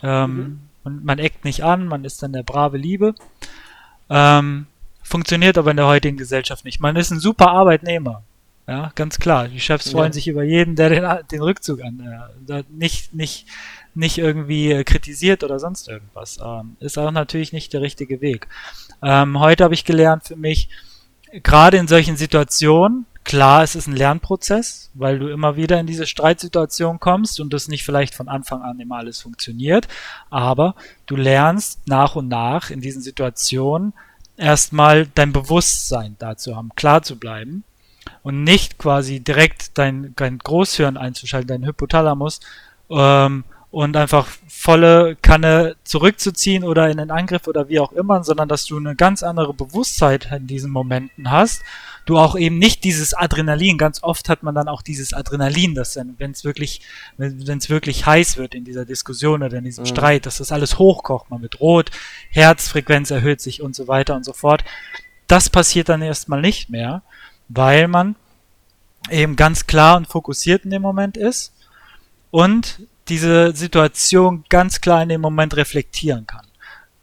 Ähm, mhm. Und man eckt nicht an, man ist dann der brave Liebe. Ähm, funktioniert aber in der heutigen Gesellschaft nicht. Man ist ein super Arbeitnehmer. Ja, ganz klar. Die Chefs freuen ja. sich über jeden, der den, den Rückzug an, äh, nicht, nicht, nicht irgendwie äh, kritisiert oder sonst irgendwas. Ähm, ist auch natürlich nicht der richtige Weg. Ähm, heute habe ich gelernt für mich, gerade in solchen Situationen, klar, es ist ein Lernprozess, weil du immer wieder in diese Streitsituation kommst und das nicht vielleicht von Anfang an immer alles funktioniert, aber du lernst nach und nach in diesen Situationen erstmal dein Bewusstsein dazu haben, klar zu bleiben und nicht quasi direkt dein, dein Großhirn einzuschalten, dein Hypothalamus, ähm, und einfach volle Kanne zurückzuziehen oder in den Angriff oder wie auch immer, sondern dass du eine ganz andere Bewusstheit in diesen Momenten hast. Du auch eben nicht dieses Adrenalin, ganz oft hat man dann auch dieses Adrenalin, dass dann, wenn es wirklich, wenn es wirklich heiß wird in dieser Diskussion oder in diesem mhm. Streit, dass das alles hochkocht, man wird rot, Herzfrequenz erhöht sich und so weiter und so fort. Das passiert dann erstmal nicht mehr, weil man eben ganz klar und fokussiert in dem Moment ist und diese Situation ganz klar in dem Moment reflektieren kann.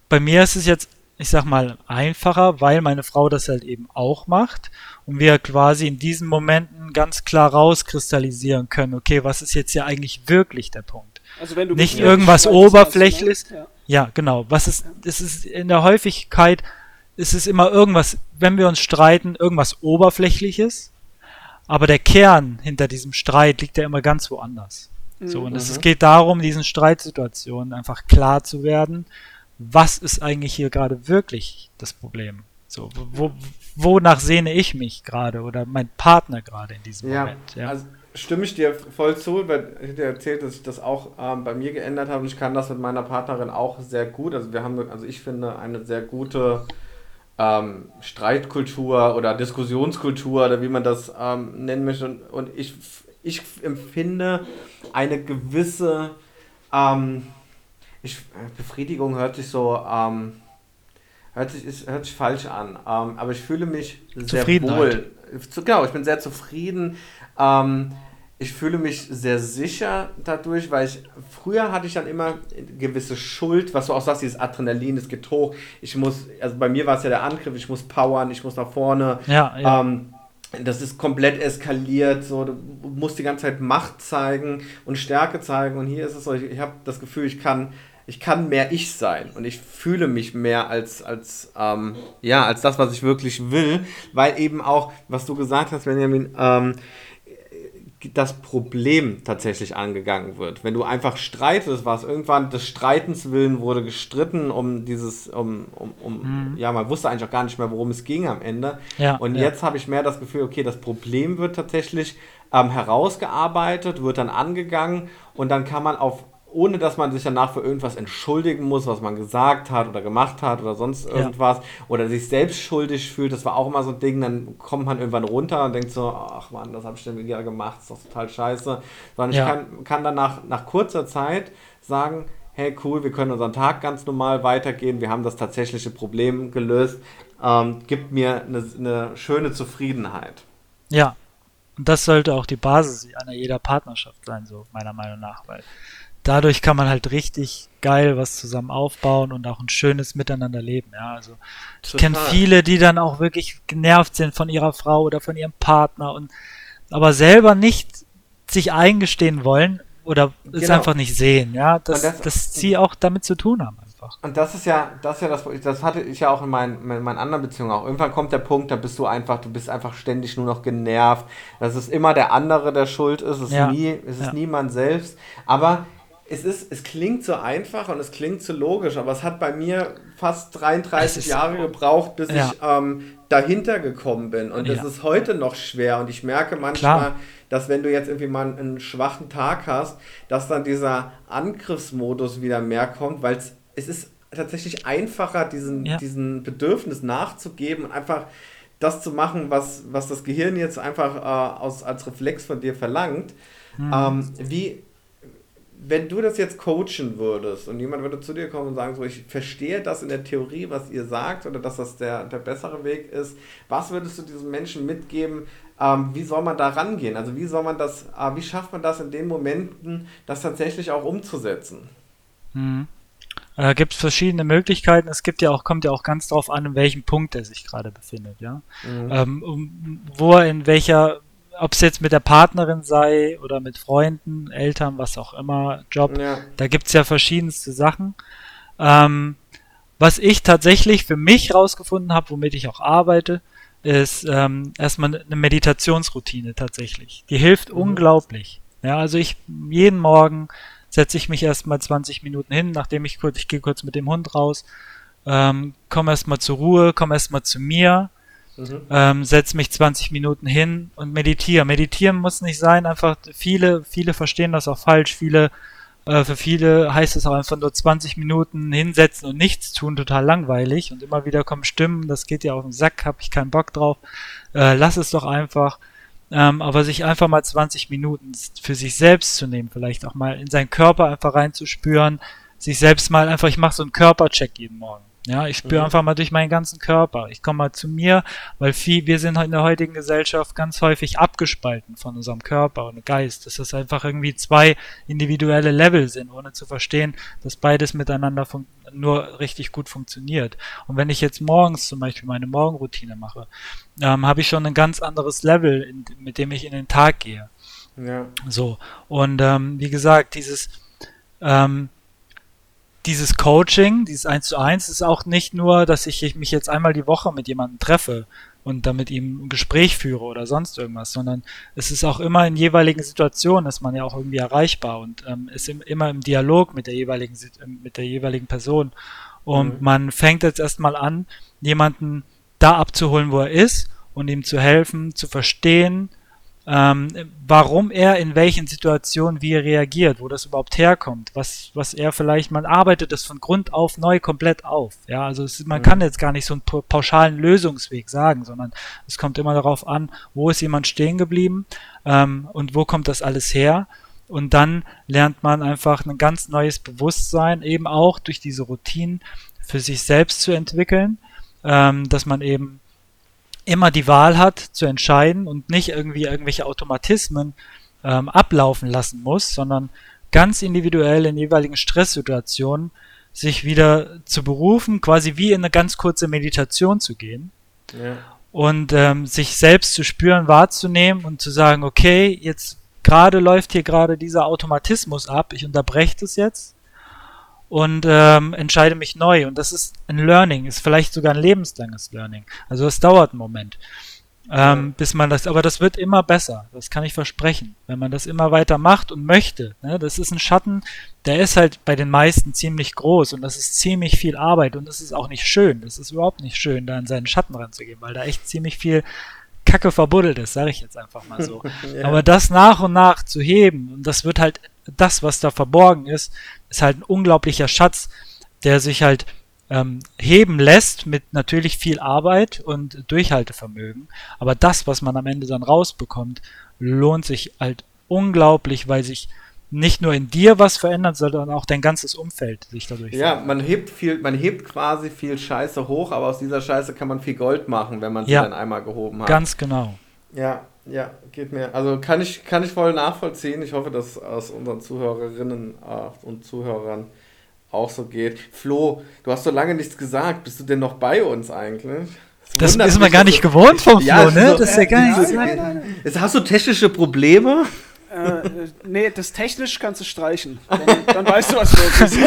Bei mir ist es jetzt, ich sag mal, einfacher, weil meine Frau das halt eben auch macht und wir quasi in diesen Momenten ganz klar rauskristallisieren können, okay, was ist jetzt hier eigentlich wirklich der Punkt? Also wenn du nicht irgendwas Oberflächliches, ja. Ja, genau. Was ist, es ist in der Häufigkeit, ist es immer irgendwas, wenn wir uns streiten, irgendwas Oberflächliches, aber der Kern hinter diesem Streit liegt ja immer ganz woanders. So, und es Mhm. geht darum, diesen Streitsituationen einfach klar zu werden, was ist eigentlich hier gerade wirklich das Problem? So, wo, wonach sehne ich mich gerade oder mein Partner gerade in diesem Ja, Moment? Ja. also stimme ich dir voll zu, weil ich dir erzählt, dass ich das auch ähm, bei mir geändert habe und ich kann das mit meiner Partnerin auch sehr gut. Also wir haben, also ich finde eine sehr gute ähm, Streitkultur oder Diskussionskultur oder wie man das ähm, nennen möchte und, und ich, ich empfinde eine gewisse ähm, ich, Befriedigung hört sich so ähm, hört sich, ist, hört sich falsch an, ähm, aber ich fühle mich sehr wohl. Genau, ich bin sehr zufrieden. Ähm, ich fühle mich sehr sicher dadurch, weil ich früher hatte ich dann immer gewisse Schuld, was du auch sagst, dieses Adrenalin, es geht hoch. Ich muss, also bei mir war es ja der Angriff, ich muss powern, ich muss nach vorne. ja, ja. Ähm, das ist komplett eskaliert, so du musst die ganze Zeit Macht zeigen und Stärke zeigen und hier ist es so, ich, ich habe das Gefühl, ich kann ich kann mehr ich sein und ich fühle mich mehr als als ähm, ja als das, was ich wirklich will, weil eben auch, was du gesagt hast, Benjamin, ähm, das Problem tatsächlich angegangen wird. Wenn du einfach streitest, war es irgendwann des Streitens willen wurde gestritten um dieses, um, um, um ja, man wusste eigentlich auch gar nicht mehr, worum es ging am Ende. Ja, und ja. jetzt habe ich mehr das Gefühl, okay, das Problem wird tatsächlich ähm, herausgearbeitet, wird dann angegangen und dann kann man auf ohne dass man sich danach für irgendwas entschuldigen muss, was man gesagt hat oder gemacht hat oder sonst irgendwas oder sich selbst schuldig fühlt, das war auch immer so ein Ding, dann kommt man irgendwann runter und denkt so, ach man, das habe ich denn wieder gemacht, ist doch total scheiße. Sondern Ja. ich kann, kann danach nach kurzer Zeit sagen, hey cool, wir können unseren Tag ganz normal weitergehen, wir haben das tatsächliche Problem gelöst, ähm, gibt mir eine, eine schöne Zufriedenheit. Ja, und das sollte auch die Basis einer jeder Partnerschaft sein, so meiner Meinung nach, weil dadurch kann man halt richtig geil was zusammen aufbauen und auch ein schönes Miteinander leben. Ja, also ich kenne viele, die dann auch wirklich genervt sind von ihrer Frau oder von ihrem Partner und aber selber nicht sich eingestehen wollen oder es Genau. einfach nicht sehen. Ja, dass, das- dass sie auch damit zu tun haben einfach. Und das ist ja, das ist ja das, das hatte ich ja auch in meinen, in meinen anderen Beziehungen auch. Irgendwann kommt der Punkt, da bist du einfach, du bist einfach ständig nur noch genervt. Das ist immer der andere, der schuld ist. Es ist Ja. nie, es ist Ja. nie man selbst. Aber es ist, es klingt so einfach und es klingt so logisch, aber es hat bei mir fast 33 Es ist- Jahre gebraucht, bis Ja. ich ähm, dahinter gekommen bin. Und es Ja. ist heute noch schwer. Und ich merke manchmal, Klar. dass wenn du jetzt irgendwie mal einen schwachen Tag hast, dass dann dieser Angriffsmodus wieder mehr kommt, weil es ist tatsächlich einfacher, diesen, Ja. diesen Bedürfnis nachzugeben und einfach das zu machen, was, was das Gehirn jetzt einfach äh, aus, als Reflex von dir verlangt. Mhm. Ähm, wie, wenn du das jetzt coachen würdest und jemand würde zu dir kommen und sagen, so, ich verstehe das in der Theorie, was ihr sagt oder dass das der, der bessere Weg ist, was würdest du diesem Menschen mitgeben? Ähm, wie soll man da rangehen? Also wie soll man das, äh, wie schafft man das in den Momenten, das tatsächlich auch umzusetzen? Mhm. Da gibt es verschiedene Möglichkeiten. Es gibt ja auch, kommt ja auch ganz drauf an, in welchem Punkt er sich gerade befindet, ja. Mhm. Ähm, um, wo er in welcher, ob es jetzt mit der Partnerin sei oder mit Freunden, Eltern, was auch immer, Job, Ja. da gibt's ja verschiedenste Sachen. Ähm, was ich tatsächlich für mich rausgefunden habe, womit ich auch arbeite, ist ähm, erstmal eine Meditationsroutine tatsächlich. Die hilft Mhm. unglaublich. Ja, also ich jeden Morgen setze ich mich erstmal 20 Minuten hin, nachdem ich kurz, ich gehe kurz mit dem Hund raus, ähm, komme erstmal zur Ruhe, komme erstmal zu mir, Mhm. ähm, setze mich 20 Minuten hin und meditiere. Meditieren muss nicht sein, einfach viele, viele verstehen das auch falsch. Viele, äh, für viele heißt es auch einfach nur 20 Minuten hinsetzen und nichts tun, total langweilig und immer wieder kommen Stimmen, das geht ja auf den Sack, hab ich keinen Bock drauf. Äh, lass es doch einfach. Ähm, aber sich einfach mal 20 Minuten für sich selbst zu nehmen, vielleicht auch mal in seinen Körper einfach reinzuspüren, sich selbst mal einfach, ich mache so einen Körpercheck jeden Morgen. Ja, ich spüre Mhm. einfach mal durch meinen ganzen Körper. Ich komme mal zu mir, weil viel, wir sind in der heutigen Gesellschaft ganz häufig abgespalten von unserem Körper und Geist. Dass das einfach irgendwie zwei individuelle Level sind, ohne zu verstehen, dass beides miteinander nur richtig gut funktioniert. Und wenn ich jetzt morgens zum Beispiel meine Morgenroutine mache, ähm, habe ich schon ein ganz anderes Level, in, mit dem ich in den Tag gehe. Ja. So, und ähm, wie gesagt, dieses, ähm, dieses Coaching, dieses 1 zu 1, ist auch nicht nur, dass ich mich jetzt einmal die Woche mit jemandem treffe und damit ihm ein Gespräch führe oder sonst irgendwas, sondern es ist auch immer in jeweiligen Situationen, ist man ja auch irgendwie erreichbar und ähm, ist im, immer im Dialog mit der jeweiligen, mit der jeweiligen Person. Und mhm. man fängt jetzt erstmal an, jemanden da abzuholen, wo er ist und ihm zu helfen, zu verstehen, ähm, warum er in welchen Situationen wie er reagiert, wo das überhaupt herkommt, was, was er vielleicht, man arbeitet das von Grund auf neu komplett auf. Ja, also es, man mhm. kann jetzt gar nicht so einen pauschalen Lösungsweg sagen, sondern es kommt immer darauf an, wo ist jemand stehen geblieben ähm, und wo kommt das alles her. Und dann lernt man einfach ein ganz neues Bewusstsein, eben auch durch diese Routinen für sich selbst zu entwickeln, ähm, dass man eben immer die Wahl hat zu entscheiden und nicht irgendwie irgendwelche Automatismen ähm, ablaufen lassen muss, sondern ganz individuell in jeweiligen Stresssituationen sich wieder zu berufen, quasi wie in eine ganz kurze Meditation zu gehen ja. und ähm, sich selbst zu spüren, wahrzunehmen und zu sagen, okay, jetzt gerade läuft hier gerade dieser Automatismus ab, ich unterbreche das jetzt und ähm, entscheide mich neu. Und das ist ein Learning, ist vielleicht sogar ein lebenslanges Learning. Also es dauert einen Moment, ähm, bis man das, aber das wird immer besser, das kann ich versprechen, wenn man das immer weiter macht und möchte. Ne? Das ist ein Schatten, der ist halt bei den meisten ziemlich groß und das ist ziemlich viel Arbeit und das ist auch nicht schön. Das ist überhaupt nicht schön, da in seinen Schatten ranzugehen, weil da echt ziemlich viel Kacke verbuddelt ist, sage ich jetzt einfach mal so. ja. Aber das nach und nach zu heben, und das wird halt das, was da verborgen ist, ist halt ein unglaublicher Schatz, der sich halt ähm, heben lässt mit natürlich viel Arbeit und Durchhaltevermögen. Aber das, was man am Ende dann rausbekommt, lohnt sich halt unglaublich, weil sich nicht nur in dir was verändert, sondern auch dein ganzes Umfeld sich dadurch Ja, verändert. man hebt viel, man hebt quasi viel Scheiße hoch, aber aus dieser Scheiße kann man viel Gold machen, wenn man sie ja, dann einmal gehoben hat. Ganz genau. Ja, ja, geht mir. Also kann ich, kann ich voll nachvollziehen. Ich hoffe, dass es unseren Zuhörerinnen äh, und Zuhörern auch so geht. Flo, du hast so lange nichts gesagt. Bist du denn noch bei uns eigentlich? Das, das ist man gar nicht so, gewohnt vom Flo, ja, ne? So, das ist ja geil. Nein, nein, nein. Hast du technische Probleme? Äh, nee, das technisch kannst du streichen. Dann, dann weißt du, was los ist.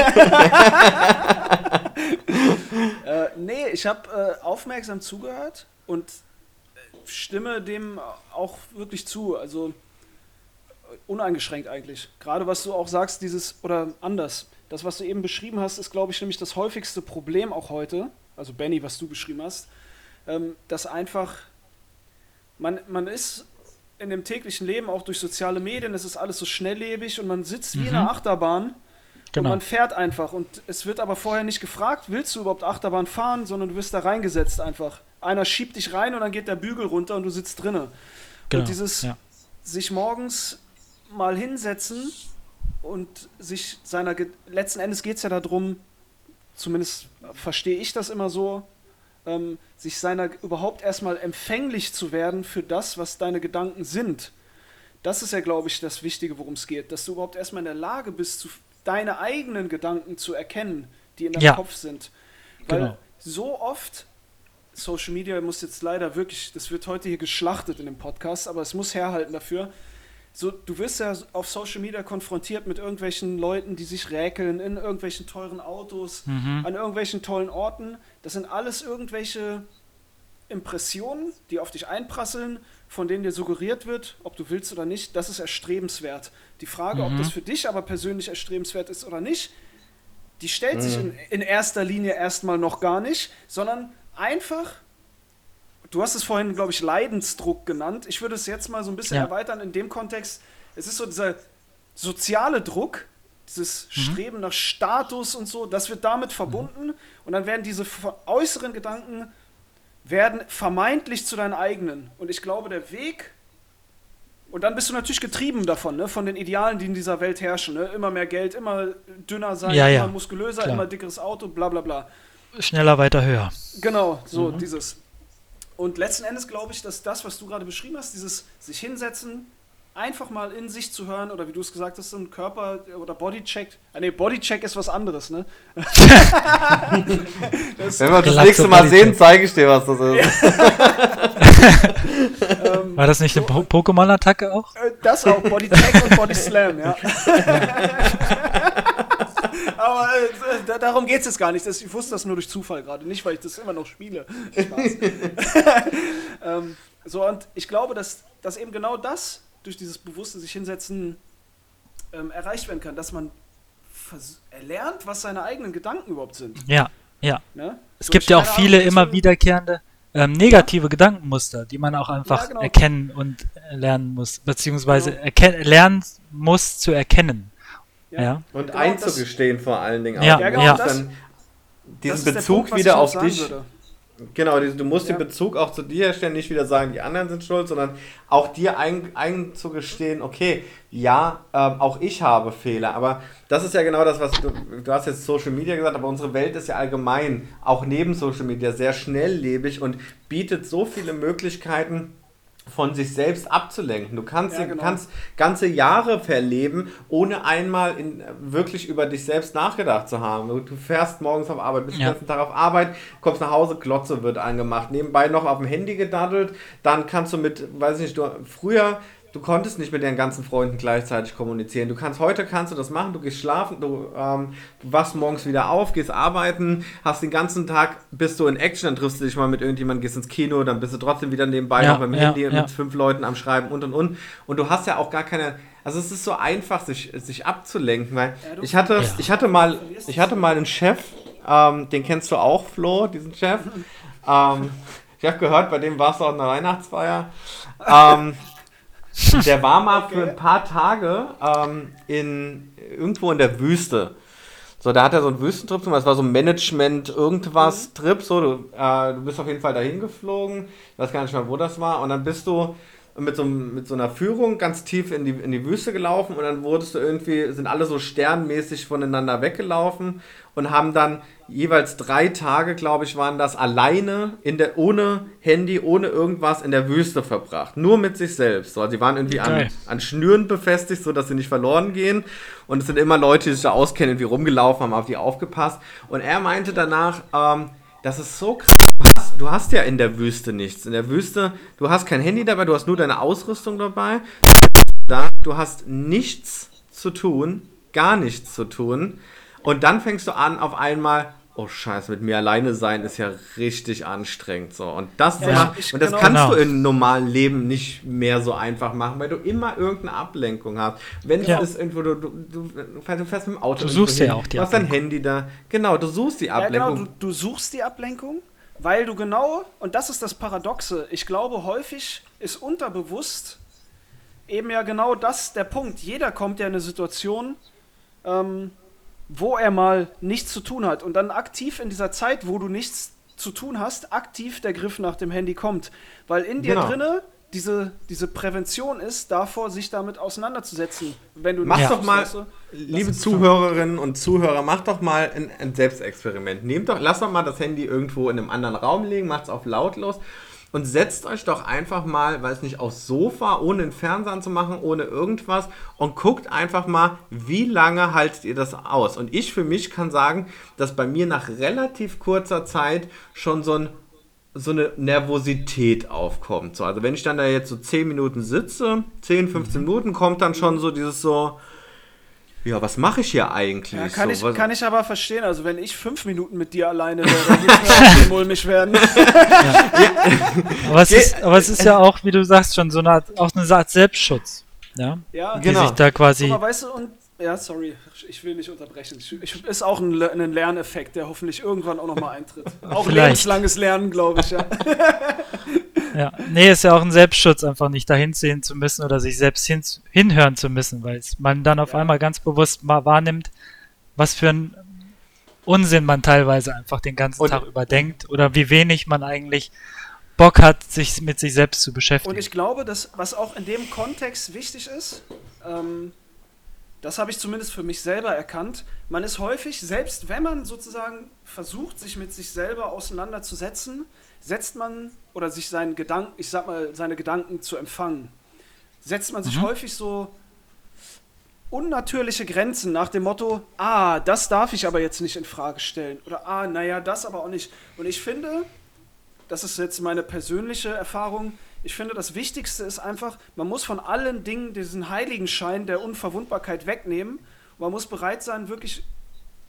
äh, nee, ich habe äh, aufmerksam zugehört und stimme dem auch wirklich zu. Also uneingeschränkt eigentlich. Gerade was du auch sagst, dieses oder anders. Das, was du eben beschrieben hast, ist, glaube ich, nämlich das häufigste Problem auch heute. Also Benny, was du beschrieben hast, ähm, dass einfach man, man ist in dem täglichen Leben auch durch soziale Medien, es ist alles so schnelllebig und man sitzt wie mhm. in einer Achterbahn Genau. Und man fährt einfach. Und es wird aber vorher nicht gefragt, willst du überhaupt Achterbahn fahren, sondern du wirst da reingesetzt einfach. Einer schiebt dich rein und dann geht der Bügel runter und du sitzt drinne. Genau. Und dieses ja. sich morgens mal hinsetzen und sich seiner. Ge letzten Endes geht es ja darum, zumindest verstehe ich das immer so, ähm, sich seiner überhaupt erstmal empfänglich zu werden für das, was deine Gedanken sind. Das ist ja, glaube ich, das Wichtige, worum es geht. Dass du überhaupt erstmal in der Lage bist, zu, deine eigenen Gedanken zu erkennen, die in deinem ja. Kopf sind. Weil genau. so oft, Social Media muss jetzt leider wirklich, das wird heute hier geschlachtet in dem Podcast, aber es muss herhalten dafür. So, du wirst ja auf Social Media konfrontiert mit irgendwelchen Leuten, die sich räkeln in irgendwelchen teuren Autos, mhm. an irgendwelchen tollen Orten. Das sind alles irgendwelche Impressionen, die auf dich einprasseln, von denen dir suggeriert wird, ob du willst oder nicht, das ist erstrebenswert. Die Frage, mhm. ob das für dich aber persönlich erstrebenswert ist oder nicht, die stellt mhm. sich in, in erster Linie erstmal noch gar nicht, sondern einfach, du hast es vorhin, glaube ich, Leidensdruck genannt. Ich würde es jetzt mal so ein bisschen ja. erweitern in dem Kontext. Es ist so dieser soziale Druck, dieses mhm. Streben nach Status und so, das wird damit verbunden mhm. und dann werden diese äußeren Gedanken werden vermeintlich zu deinen eigenen. Und ich glaube, der Weg, und dann bist du natürlich getrieben davon, ne? von den Idealen, die in dieser Welt herrschen. Ne? Immer mehr Geld, immer dünner sein, ja, ja. immer muskulöser, Klar. immer dickeres Auto, bla bla bla. Schneller, weiter, höher. Genau, so mhm. dieses. Und letzten Endes glaube ich, dass das, was du gerade beschrieben hast, dieses sich hinsetzen, einfach mal in sich zu hören oder wie du es gesagt hast, so ein Körper- oder Bodycheck. Ah, nee, Bodycheck ist was anderes, ne? Wenn wir das nächste Mal sehen, zeige ich dir, was das ist. Ähm, War das nicht so, eine po Pokémon-Attacke auch? Äh, das auch, Bodycheck und Body Slam, ja. Aber äh, da, darum geht es jetzt gar nicht. Das, ich wusste das nur durch Zufall gerade, nicht weil ich das immer noch spiele. Spaß. ähm, so, und ich glaube, dass, dass eben genau das durch dieses bewusste sich hinsetzen ähm, erreicht werden kann, dass man erlernt, was seine eigenen Gedanken überhaupt sind. Ja, ja. Ne? Es so, gibt ja auch viele Ahnung, immer wiederkehrende ähm, negative ja. Gedankenmuster, die man auch einfach ja, genau. erkennen und lernen muss, beziehungsweise genau. lernen muss zu erkennen. Ja. ja. Und genau einzugestehen das, vor allen Dingen auch. Ja, genau. Dann diesen Bezug Punkt, wieder auf dich. Würde. Genau, du musst ja. den Bezug auch zu dir herstellen, nicht wieder sagen, die anderen sind schuld, sondern auch dir ein, einzugestehen, okay, ja, ähm, auch ich habe Fehler. Aber das ist ja genau das, was du, du hast jetzt Social Media gesagt, aber unsere Welt ist ja allgemein, auch neben Social Media, sehr schnelllebig und bietet so viele Möglichkeiten, von sich selbst abzulenken. Du kannst, ja, genau. kannst ganze Jahre verleben, ohne einmal in, wirklich über dich selbst nachgedacht zu haben. Du, du fährst morgens auf Arbeit, bist ja. den ganzen Tag auf Arbeit, kommst nach Hause, Glotze wird angemacht, nebenbei noch auf dem Handy gedaddelt, dann kannst du mit, weiß ich nicht, du, früher du konntest nicht mit deinen ganzen Freunden gleichzeitig kommunizieren. Du kannst heute kannst du das machen, du gehst schlafen, du, ähm, du wachst morgens wieder auf, gehst arbeiten, hast den ganzen Tag, bist du in Action, dann triffst du dich mal mit irgendjemandem, gehst ins Kino, dann bist du trotzdem wieder nebenbei ja, noch beim ja, Handy ja. mit fünf Leuten am Schreiben und und und. Und du hast ja auch gar keine. Also es ist so einfach, sich, sich abzulenken, weil ich hatte, ich hatte mal, ich hatte mal einen Chef, ähm, den kennst du auch, Flo, diesen Chef. ähm, ich habe gehört, bei dem war es auch eine Weihnachtsfeier. Ähm, der war mal okay. für ein paar Tage ähm, in, irgendwo in der Wüste. So, da hat er so einen Wüstentrip gemacht. Das war so ein Management-Irgendwas-Trip. So, du, äh, du bist auf jeden Fall dahin geflogen. Ich weiß gar nicht mehr, wo das war. Und dann bist du mit so, mit so einer Führung ganz tief in die, in die Wüste gelaufen. Und dann wurdest du irgendwie, sind alle so sternmäßig voneinander weggelaufen und haben dann jeweils drei Tage, glaube ich, waren das alleine in der, ohne Handy, ohne irgendwas in der Wüste verbracht. Nur mit sich selbst. So, also sie waren irgendwie an, an Schnüren befestigt, sodass sie nicht verloren gehen. Und es sind immer Leute, die sich da auskennen, wie rumgelaufen haben, auf die aufgepasst. Und er meinte danach, ähm, das ist so krass. Du hast, du hast ja in der Wüste nichts. In der Wüste, du hast kein Handy dabei, du hast nur deine Ausrüstung dabei. Du hast nichts zu tun, gar nichts zu tun. Und dann fängst du an, auf einmal, oh Scheiße, mit mir alleine sein ist ja richtig anstrengend. So. Und das, ja, macht, ich, und das genau. kannst genau. du im normalen Leben nicht mehr so einfach machen, weil du immer irgendeine Ablenkung hast. Wenn ja. es irgendwo, du, du, du, fährst mit dem Auto. Du suchst ja auch die Ablenkung. Hast dein Handy da. Genau, du suchst die Ablenkung. Ja, genau, du, du suchst die Ablenkung, weil du genau, und das ist das Paradoxe, ich glaube, häufig ist unterbewusst eben ja genau das der Punkt. Jeder kommt ja in eine Situation, ähm, wo er mal nichts zu tun hat und dann aktiv in dieser Zeit, wo du nichts zu tun hast, aktiv der Griff nach dem Handy kommt. Weil in dir genau. drinne diese, diese Prävention ist, davor sich damit auseinanderzusetzen. Wenn du mach doch mal, liebe Zuhörerinnen und Zuhörer, mach doch mal ein, ein Selbstexperiment. Nehmt doch, lass doch mal das Handy irgendwo in einem anderen Raum legen, macht es auf lautlos und setzt euch doch einfach mal, weiß nicht, aufs Sofa, ohne den Fernseher anzumachen, ohne irgendwas und guckt einfach mal, wie lange haltet ihr das aus. Und ich für mich kann sagen, dass bei mir nach relativ kurzer Zeit schon so ein so eine Nervosität aufkommt. So, also wenn ich dann da jetzt so 10 Minuten sitze, 10, 15 mhm. Minuten, kommt dann schon so dieses so, ja, was mache ich hier eigentlich? Ja, kann, so, ich, kann ich aber verstehen. Also, wenn ich fünf Minuten mit dir alleine wäre, dann würde ich mulmig werden. Ja. aber, es ist, aber es ist ja auch, wie du sagst, schon so eine Art, auch eine Art Selbstschutz. Ja, ja die genau. sich da quasi. Aber weißt du, und ja, sorry, ich will nicht unterbrechen. Ich, ich, ist auch ein, ein, Lerneffekt, der hoffentlich irgendwann auch nochmal eintritt. Auch Vielleicht. lebenslanges Lernen, glaube ich, ja. ja. Nee, ist ja auch ein Selbstschutz, einfach nicht dahin sehen zu müssen oder sich selbst hin, hinhören zu müssen, weil man dann auf ja. einmal ganz bewusst mal wahrnimmt, was für ein Unsinn man teilweise einfach den ganzen Und, Tag überdenkt oder wie wenig man eigentlich Bock hat, sich mit sich selbst zu beschäftigen. Und ich glaube, dass was auch in dem Kontext wichtig ist, ähm, das habe ich zumindest für mich selber erkannt. Man ist häufig, selbst wenn man sozusagen versucht, sich mit sich selber auseinanderzusetzen, setzt man oder sich seinen Gedanken, ich sag mal, seine Gedanken zu empfangen, setzt man sich mhm. häufig so unnatürliche Grenzen nach dem Motto, ah, das darf ich aber jetzt nicht in Frage stellen oder ah, naja, das aber auch nicht. Und ich finde, das ist jetzt meine persönliche Erfahrung, ich finde, das Wichtigste ist einfach, man muss von allen Dingen diesen Heiligenschein der Unverwundbarkeit wegnehmen. Man muss bereit sein, wirklich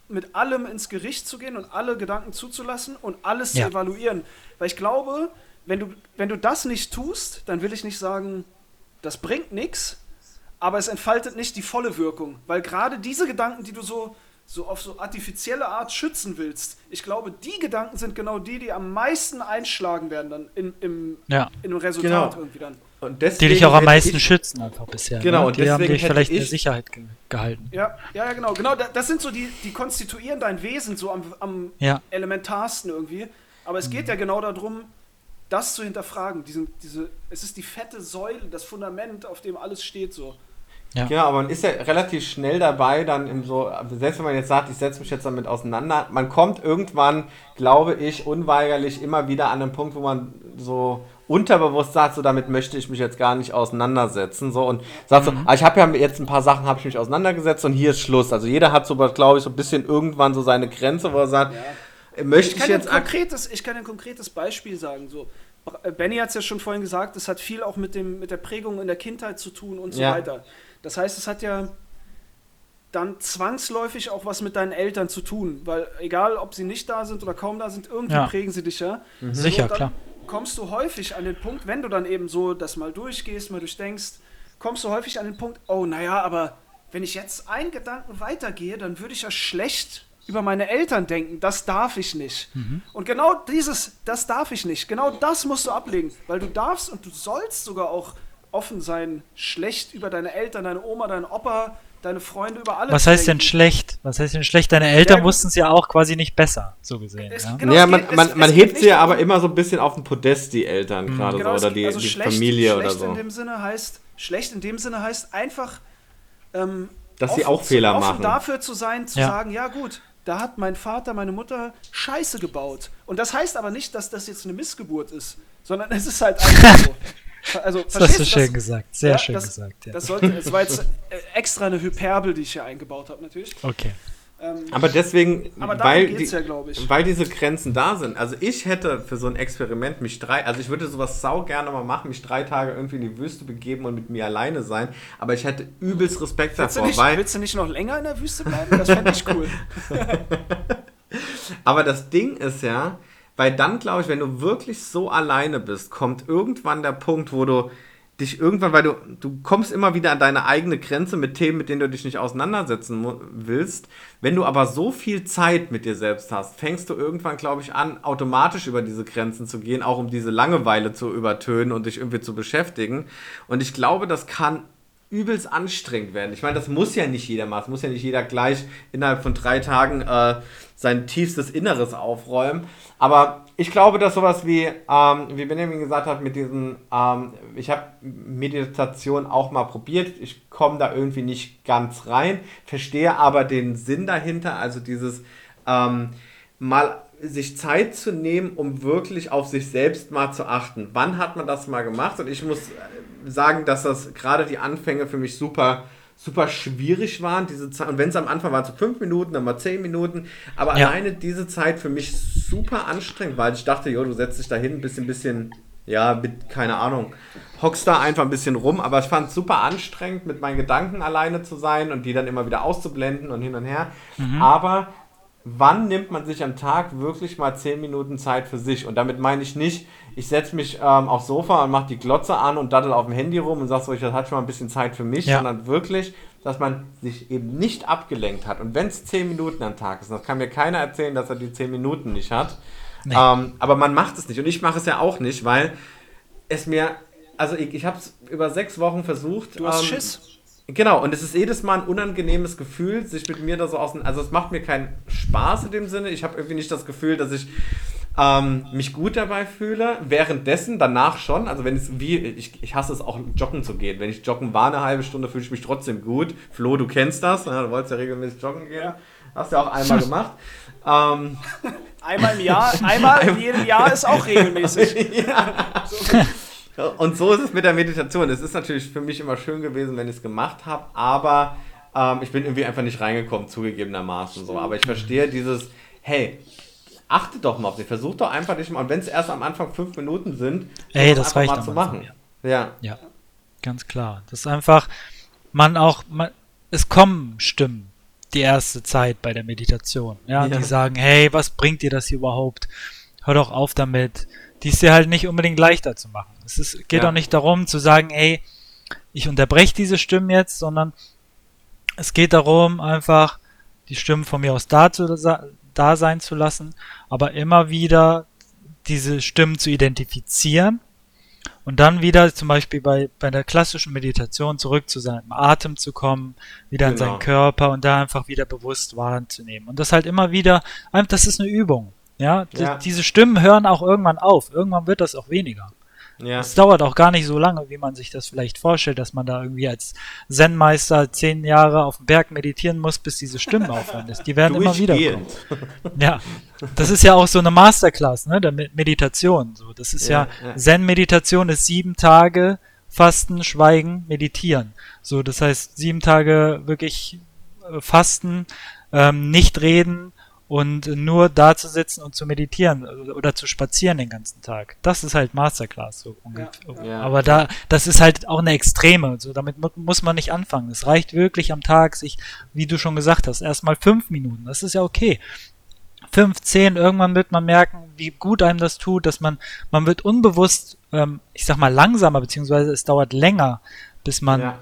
mit allem ins Gericht zu gehen und alle Gedanken zuzulassen und alles Ja. zu evaluieren. Weil ich glaube, wenn du, wenn du das nicht tust, dann will ich nicht sagen, das bringt nichts, aber es entfaltet nicht die volle Wirkung. Weil gerade diese Gedanken, die du so, so auf so artifizielle Art schützen willst, ich glaube, die Gedanken sind genau die, die am meisten einschlagen werden dann in, im, Ja. im Resultat Genau. irgendwie dann. Und Die deswegen dich auch am meisten ich, schützen einfach bisher. Genau, ne? und Die haben deswegen dich hätte vielleicht in ich- der Sicherheit ge gehalten. Ja, ja, ja, genau. genau. da- Das sind so die, die konstituieren dein Wesen so am, am Ja. elementarsten irgendwie. Aber es geht ja genau darum, das zu hinterfragen. Diesen, diese, es ist die fette Säule, das Fundament, auf dem alles steht so. Genau, aber man ist ja relativ schnell dabei, dann im so, selbst wenn man jetzt sagt, ich setze mich jetzt damit auseinander, man kommt irgendwann, glaube ich, unweigerlich immer wieder an den Punkt, wo man so unterbewusst sagt, so damit möchte ich mich jetzt gar nicht auseinandersetzen, so und sagt so, ah, ich habe ja jetzt ein paar Sachen, habe ich mich auseinandergesetzt und hier ist Schluss. Also jeder hat so, glaube ich, so ein bisschen irgendwann so seine Grenze, wo er sagt, möchte Ich ich, jetzt konkretes, ich kann ein konkretes Beispiel sagen. So. Äh, Benny hat es ja schon vorhin gesagt, es hat viel auch mit, dem, mit der Prägung in der Kindheit zu tun und so Ja. weiter. Das heißt, es hat ja dann zwangsläufig auch was mit deinen Eltern zu tun, weil egal, ob sie nicht da sind oder kaum da sind, irgendwie Ja. prägen sie dich ja. Sicher, So, dann klar. Kommst du häufig an den Punkt, wenn du dann eben so das mal durchgehst, mal durchdenkst, kommst du häufig an den Punkt, oh naja, aber wenn ich jetzt einen Gedanken weitergehe, dann würde ich ja schlecht über meine Eltern denken. Das darf ich nicht. Und genau dieses, das darf ich nicht, genau das musst du ablegen, weil du darfst und du sollst sogar auch offen sein, schlecht über deine Eltern, deine Oma, deinen Opa, deine Freunde, über alle Was heißt denn schlecht? Was heißt denn schlecht? Deine Eltern wussten es ja auch quasi nicht besser, so gesehen. Es- Ja? genau, ja, man, geht- es- man, es man hebt sie ja aber immer so ein bisschen auf den Podest, die Eltern gerade Genau, so, oder die, also die schlecht, Familie oder schlecht so. in dem Sinne heißt, schlecht in dem Sinne heißt einfach, ähm, Dass sie offen auch Fehler offen machen. dafür zu sein, zu Ja. sagen, ja gut, da hat mein Vater, meine Mutter Scheiße gebaut. Und das heißt aber nicht, dass das jetzt eine Missgeburt ist, sondern es ist halt einfach so. Also, Das hast du schön gesagt. Sehr Ja, schön das, gesagt. Ja. Das sollte, es war jetzt äh, extra eine Hyperbel, die ich hier eingebaut habe, natürlich. okay. Ähm, Aber deswegen, aber weil, die, ja, weil diese Grenzen da sind. Also ich hätte für so ein Experiment mich drei, also ich würde sowas sau gerne mal machen, mich drei Tage irgendwie in die Wüste begeben und mit mir alleine sein. Aber ich hätte übelst Respekt willst, du davor, nicht, weil, willst du nicht noch länger in der Wüste bleiben? Das fände ich cool. aber das Ding ist ja, weil dann glaube ich, wenn du wirklich so alleine bist, kommt irgendwann der Punkt, wo du dich irgendwann, weil du, du kommst immer wieder an deine eigene Grenze mit Themen, mit denen du dich nicht auseinandersetzen willst. Wenn du aber so viel Zeit mit dir selbst hast, fängst du irgendwann, glaube ich, an, automatisch über diese Grenzen zu gehen, auch um diese Langeweile zu übertönen und dich irgendwie zu beschäftigen. Und ich glaube, das kann übelst anstrengend werden. Ich meine, das muss ja nicht jeder machen. Es muss ja nicht jeder gleich innerhalb von drei Tagen äh, sein tiefstes Inneres aufräumen. Aber ich glaube, dass sowas wie, ähm, wie Benjamin gesagt hat, mit diesen, ähm, ich habe Meditation auch mal probiert. Ich komme da irgendwie nicht ganz rein, verstehe aber den Sinn dahinter, also dieses ähm, mal sich Zeit zu nehmen, um wirklich auf sich selbst mal zu achten. Wann hat man das mal gemacht? Und ich muss äh, sagen, dass das gerade die Anfänge für mich super super schwierig waren, diese Zeit. Und wenn es am Anfang war, so fünf Minuten, dann mal zehn Minuten. Aber Ja. alleine diese Zeit für mich super anstrengend, weil ich dachte, jo, du setzt dich da hin, ein bisschen, bisschen, ja, mit, keine Ahnung, hockst da einfach ein bisschen rum. Aber ich fand es super anstrengend, mit meinen Gedanken alleine zu sein und die dann immer wieder auszublenden und hin und her. Aber wann nimmt man sich am Tag wirklich mal 10 Minuten Zeit für sich? Und damit meine ich nicht, ich setze mich ähm, aufs Sofa und mache die Glotze an und daddel auf dem Handy rum und sag so, ich hatte schon mal ein bisschen Zeit für mich, Ja. sondern wirklich, dass man sich eben nicht abgelenkt hat. Und wenn es 10 Minuten am Tag ist, das kann mir keiner erzählen, dass er die 10 Minuten nicht hat. Nee. Ähm, aber man macht es nicht. Und ich mache es ja auch nicht, weil es mir, also ich, ich habe es über sechs Wochen versucht. Du hast ähm, Schiss. Genau, und es ist jedes Mal ein unangenehmes Gefühl, sich mit mir da so außen. Also, es macht mir keinen Spaß in dem Sinne. Ich habe irgendwie nicht das Gefühl, dass ich ähm, mich gut dabei fühle. Währenddessen, danach schon. Also, wenn es wie. Ich, ich hasse es auch, joggen zu gehen. Wenn ich joggen war eine halbe Stunde, fühle ich mich trotzdem gut. Flo, du kennst das. Ja, du wolltest ja regelmäßig joggen gehen. Ja. Hast ja auch einmal gemacht. ähm, Einmal im Jahr, einmal in jedem Jahr ist auch regelmäßig. Und so ist es mit der Meditation. Es ist natürlich für mich immer schön gewesen, wenn ich es gemacht habe, aber ähm, ich bin irgendwie einfach nicht reingekommen, zugegebenermaßen so. Aber ich verstehe dieses, hey, achte doch mal auf dich, versuch doch einfach dich mal, und wenn es erst am Anfang fünf Minuten sind, Ey, das einfach mal zu machen. Ja. Ja, ganz klar. Das ist einfach, man auch, man, es kommen Stimmen die erste Zeit bei der Meditation. Ja, Ja. die sagen, hey, was bringt dir das hier überhaupt? Hör doch auf damit. Die ist dir halt nicht unbedingt leichter zu machen. Es ist, geht Ja. auch nicht darum zu sagen, hey, ich unterbreche diese Stimmen jetzt, sondern es geht darum, einfach die Stimmen von mir aus da, zu, da sein zu lassen, aber immer wieder diese Stimmen zu identifizieren und dann wieder zum Beispiel bei, bei der klassischen Meditation zurück zu seinem Atem zu kommen, wieder in Genau. seinen Körper und da einfach wieder bewusst wahrzunehmen. Und das halt immer wieder, das ist eine Übung. Ja, Ja. diese Stimmen hören auch irgendwann auf. Irgendwann wird das auch weniger. Ja. Es dauert auch gar nicht so lange, wie man sich das vielleicht vorstellt, dass man da irgendwie als Zen-Meister zehn Jahre auf dem Berg meditieren muss, bis diese Stimmen aufhören. Die werden immer wieder. Ja, das ist ja auch so eine Masterclass, ne, der Me- Meditation. So, das ist ja, Ja, ja. Zen-Meditation ist sieben Tage Fasten, Schweigen, Meditieren. So, das heißt sieben Tage wirklich äh, Fasten, ähm, nicht reden und nur da zu sitzen und zu meditieren oder, oder zu spazieren den ganzen Tag. Das ist halt Masterclass. So ungefähr. Ja. Aber da, das ist halt auch eine Extreme. So, damit mu muss man nicht anfangen. Es reicht wirklich am Tag, sich, wie du schon gesagt hast, erstmal fünf Minuten. Das ist ja okay. 15, irgendwann wird man merken, wie gut einem das tut, dass man, man wird unbewusst, ähm, ich sag mal langsamer, beziehungsweise es dauert länger, bis man Ja.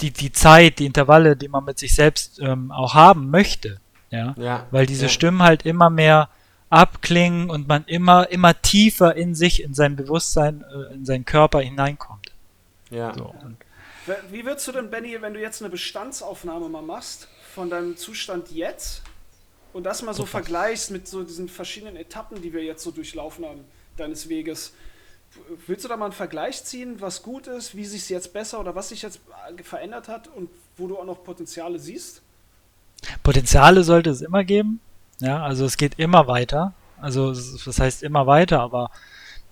die, die Zeit, die Intervalle, die man mit sich selbst ähm, auch haben möchte, ja, Ja. weil diese ja. Stimmen halt immer mehr abklingen und man immer, immer tiefer in sich, in sein Bewusstsein, äh, in seinen Körper hineinkommt. Ja. So. Und Wie- würdest du denn, Benny, wenn du jetzt eine Bestandsaufnahme mal machst von deinem Zustand jetzt und das mal so vergleichst mit so diesen verschiedenen Etappen, die wir jetzt so durchlaufen haben, deines Weges, willst du da mal einen Vergleich ziehen, was gut ist, wie sich es jetzt besser oder was sich jetzt verändert hat und wo du auch noch Potenziale siehst? Potenziale sollte es immer geben. Ja, also es geht immer weiter. Also das heißt immer weiter, aber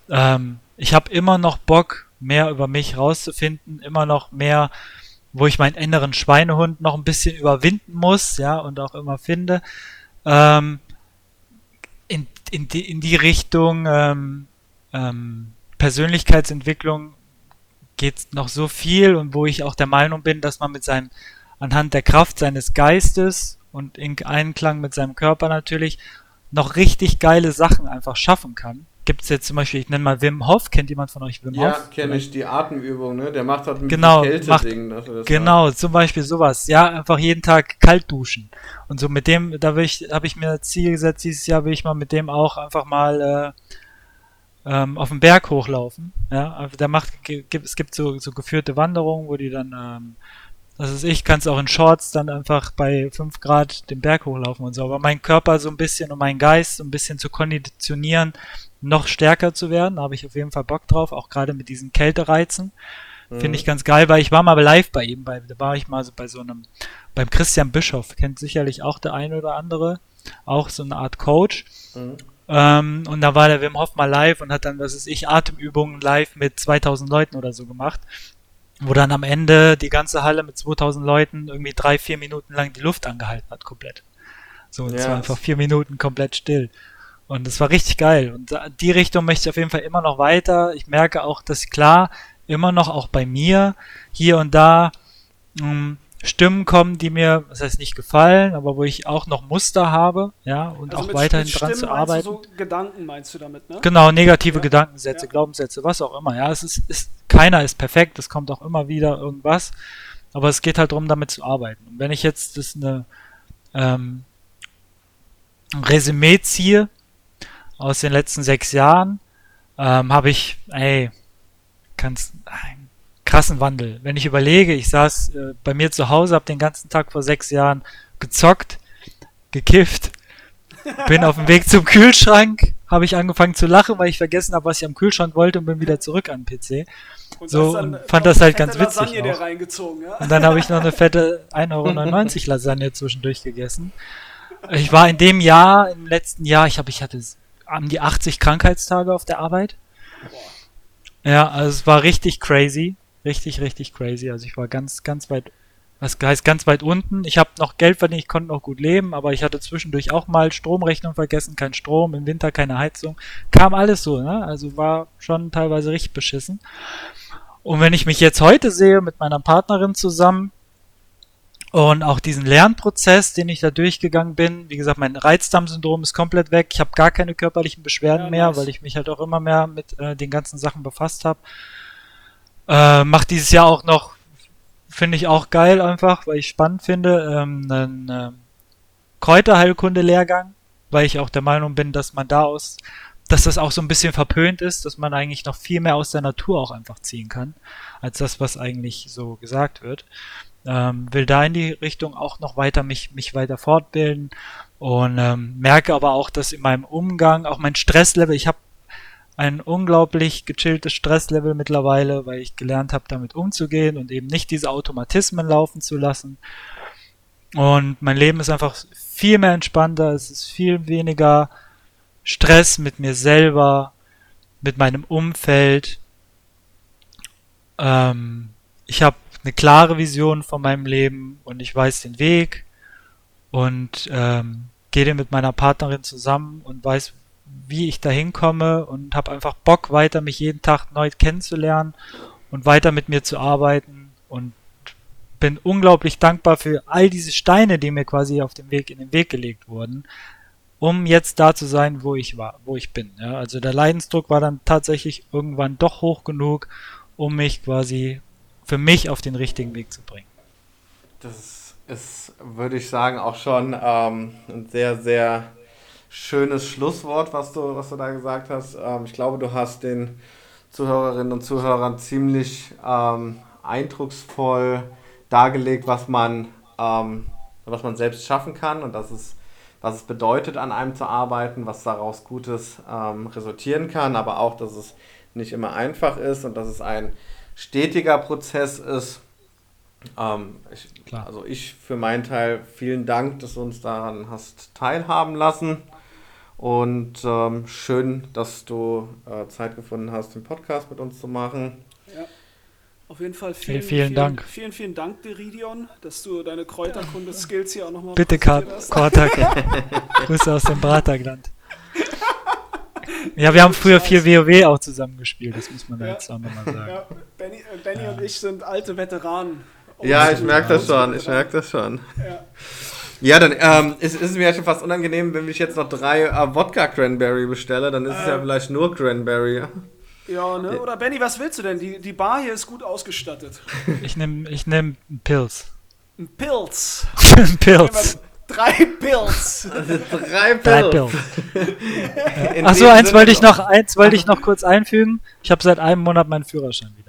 ähm, ich habe immer noch Bock, mehr über mich rauszufinden, immer noch mehr, wo ich meinen inneren Schweinehund noch ein bisschen überwinden muss, ja, und auch immer finde. Ähm, in, in, die, in die Richtung ähm, ähm, Persönlichkeitsentwicklung geht noch so viel und wo ich auch der Meinung bin, dass man mit seinem anhand der Kraft seines Geistes und in Einklang mit seinem Körper natürlich noch richtig geile Sachen einfach schaffen kann. Gibt es jetzt zum Beispiel, ich nenne mal Wim Hof, kennt jemand von euch Wim Ja, Hof? kenne ich die Atemübung, ne? Der macht halt mit Genau, diesem macht- das Genau, zum Beispiel sowas. Ja, einfach jeden Tag kalt duschen. Und so mit dem, da will ich, habe ich mir als Ziel gesetzt, dieses Jahr will ich mal mit dem auch einfach mal äh, ähm, auf den Berg hochlaufen. Ja, also der macht, es gibt so, so geführte Wanderungen, wo die dann, ähm, das ist ich, kannst auch in Shorts dann einfach bei 5 Grad den Berg hochlaufen und so. Aber mein Körper so ein bisschen und mein Geist so ein bisschen zu konditionieren, noch stärker zu werden, da habe ich auf jeden Fall Bock drauf, auch gerade mit diesen Kältereizen. Mhm. Finde ich ganz geil, weil ich war mal live bei ihm, bei, da war ich mal so bei so einem, beim Christian Bischoff, kennt sicherlich auch der eine oder andere, auch so eine Art Coach. Mhm. Ähm, und da war der Wim Hof mal live und hat dann, was ist ich, Atemübungen live mit 2000 Leuten oder so gemacht. Wo dann am Ende die ganze Halle mit 2000 Leuten irgendwie drei, vier Minuten lang die Luft angehalten hat, komplett. So, und es war einfach vier Minuten komplett still. Und es war richtig geil. Und die Richtung möchte ich auf jeden Fall immer noch weiter. Ich merke auch, dass klar, immer noch auch bei mir hier und da mh, Stimmen kommen, die mir, das heißt nicht gefallen, aber wo ich auch noch Muster habe, ja, und auch mit- weiterhin mit dran zu arbeiten. So Gedanken meinst du damit, ne? Genau, negative Ja. Gedankensätze, Ja. Glaubenssätze, was auch immer. Ja, es ist, ist, keiner ist perfekt, es kommt auch immer wieder irgendwas. Aber es geht halt darum, damit zu arbeiten. Und wenn ich jetzt das eine ähm, ein Resümee ziehe aus den letzten sechs Jahren, ähm, habe ich, ey, einen krassen Wandel. Wenn ich überlege, ich saß äh, bei mir zu Hause, habe den ganzen Tag vor sechs Jahren gezockt, gekifft, bin auf dem Weg zum Kühlschrank, habe ich angefangen zu lachen, weil ich vergessen habe, was ich am Kühlschrank wollte und bin wieder zurück an den PC. Und So, und fand das halt ganz witzig ja? Und dann habe ich noch eine fette 1,99 Euro Lasagne zwischendurch gegessen. Ich war in dem Jahr, im letzten Jahr, ich habe, ich hatte an die 80 Krankheitstage auf der Arbeit. Ja, also es war richtig crazy. Richtig, richtig crazy. Also ich war ganz, ganz weit, was heißt ganz weit unten. Ich habe noch Geld verdient, ich konnte noch gut leben, aber ich hatte zwischendurch auch mal Stromrechnung vergessen, kein Strom, im Winter keine Heizung. Kam alles so, ne? Also war schon teilweise richtig beschissen. Und wenn ich mich jetzt heute sehe mit meiner Partnerin zusammen Und auch diesen Lernprozess, den ich da durchgegangen bin, wie gesagt, mein Reizdarmsyndrom ist komplett weg. Ich habe gar keine körperlichen Beschwerden Ja, mehr, nice. weil ich mich halt auch immer mehr mit äh, den ganzen Sachen befasst habe. Äh, mach dieses Jahr auch noch, finde ich auch geil einfach, weil ich spannend finde, ähm, einen ähm, Kräuterheilkunde-Lehrgang, weil ich auch der Meinung bin, dass man da aus, dass das auch so ein bisschen verpönt ist, dass man eigentlich noch viel mehr aus der Natur auch einfach ziehen kann, als das, was eigentlich so gesagt wird. Ähm, will da in die Richtung auch noch weiter mich, mich weiter fortbilden und ähm, merke aber auch, dass in meinem Umgang, auch mein Stresslevel, ich habe ein unglaublich gechilltes Stresslevel mittlerweile, weil ich gelernt habe, damit umzugehen und eben nicht diese Automatismen laufen zu lassen. Und mein Leben ist einfach viel mehr entspannter, es ist viel weniger Stress mit mir selber, mit meinem Umfeld. Ähm, ich habe eine klare Vision von meinem Leben und ich weiß den Weg und ähm, gehe mit meiner Partnerin zusammen und weiß, wie ich da hinkomme und habe einfach Bock, weiter mich jeden Tag neu kennenzulernen und weiter mit mir zu arbeiten und bin unglaublich dankbar für all diese Steine, die mir quasi auf dem Weg in den Weg gelegt wurden, um jetzt da zu sein, wo ich war, wo ich bin. Ja, also der Leidensdruck war dann tatsächlich irgendwann doch hoch genug, um mich quasi für mich auf den richtigen Weg zu bringen. Das ist, würde ich sagen, auch schon ähm, ein sehr, sehr schönes Schlusswort, was du, was du da gesagt hast. Ähm, ich glaube, du hast den Zuhörerinnen und Zuhörern ziemlich ähm, eindrucksvoll dargelegt, was man, ähm, was man selbst schaffen kann und dass es, was es bedeutet, an einem zu arbeiten, was daraus Gutes ähm, resultieren kann, aber auch, dass es nicht immer einfach ist und dass es ein stetiger Prozess ist. Ähm, ich. Also ich für meinen Teil vielen Dank, dass du uns daran hast teilhaben lassen. Und ähm, schön, dass du äh, Zeit gefunden hast, den Podcast mit uns zu machen. Auf jeden Fall Vielen, vielen, vielen Dank. Vielen, vielen Dank, Deridion, dass du deine Kräuterkunde-Skills hier auch nochmal Bitte. Kortak. Grüße aus dem Bratagland. Ja, wir haben früher viel WoW auch zusammen gespielt, das muss man da Ja. jetzt auch nochmal sagen. Ja, Benny, äh, Benny und ich sind alte Veteranen. Ja, ich merke das schon, ich merke das schon. Ja. Ja, dann ähm, ist, ist es mir ja schon fast unangenehm, wenn ich jetzt noch drei äh, Wodka Cranberry bestelle, dann ist es ja Ähm. vielleicht nur Cranberry. Ja, ne? Oder Benny, was willst du denn? Die, die Bar hier ist gut ausgestattet. Ich nehme ich nehm einen Pilz. Ein Pilz. Ein Pilz. Drei Pilz. Drei Drei Pills. Pilz. In Achso, dem eins wollte ich noch- noch, eins wollte ich noch kurz einfügen. Ich habe seit einem Monat meinen Führerschein wieder.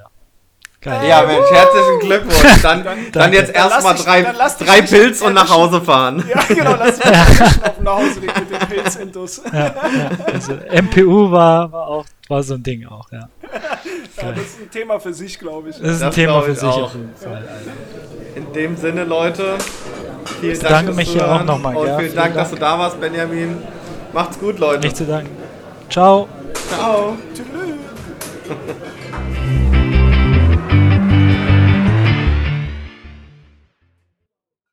Geil. Ja, Mensch, herzlichen Glückwunsch. Dann, dann Danke. jetzt Dann erstmal drei, dann drei Pilz und nach. Hause fahren. Ja, genau, lass mich auf nach Hause mit den Pilzintus. Ja, ja, also MPU war, war auch war so ein Ding auch, ja. Ja, das ist ein Thema für sich, glaube ich. Das ist ein Das Thema für ich sich auch. auf jeden Fall. Also. In dem Sinne, Leute, vielen Dank bedanke fürs mich hier auch nochmal, Und ja, vielen vielen Dank, dass Dank. du da warst, Benjamin. Macht's gut, Leute. Nicht zu danken. Ciao. Ciao. Tschüss.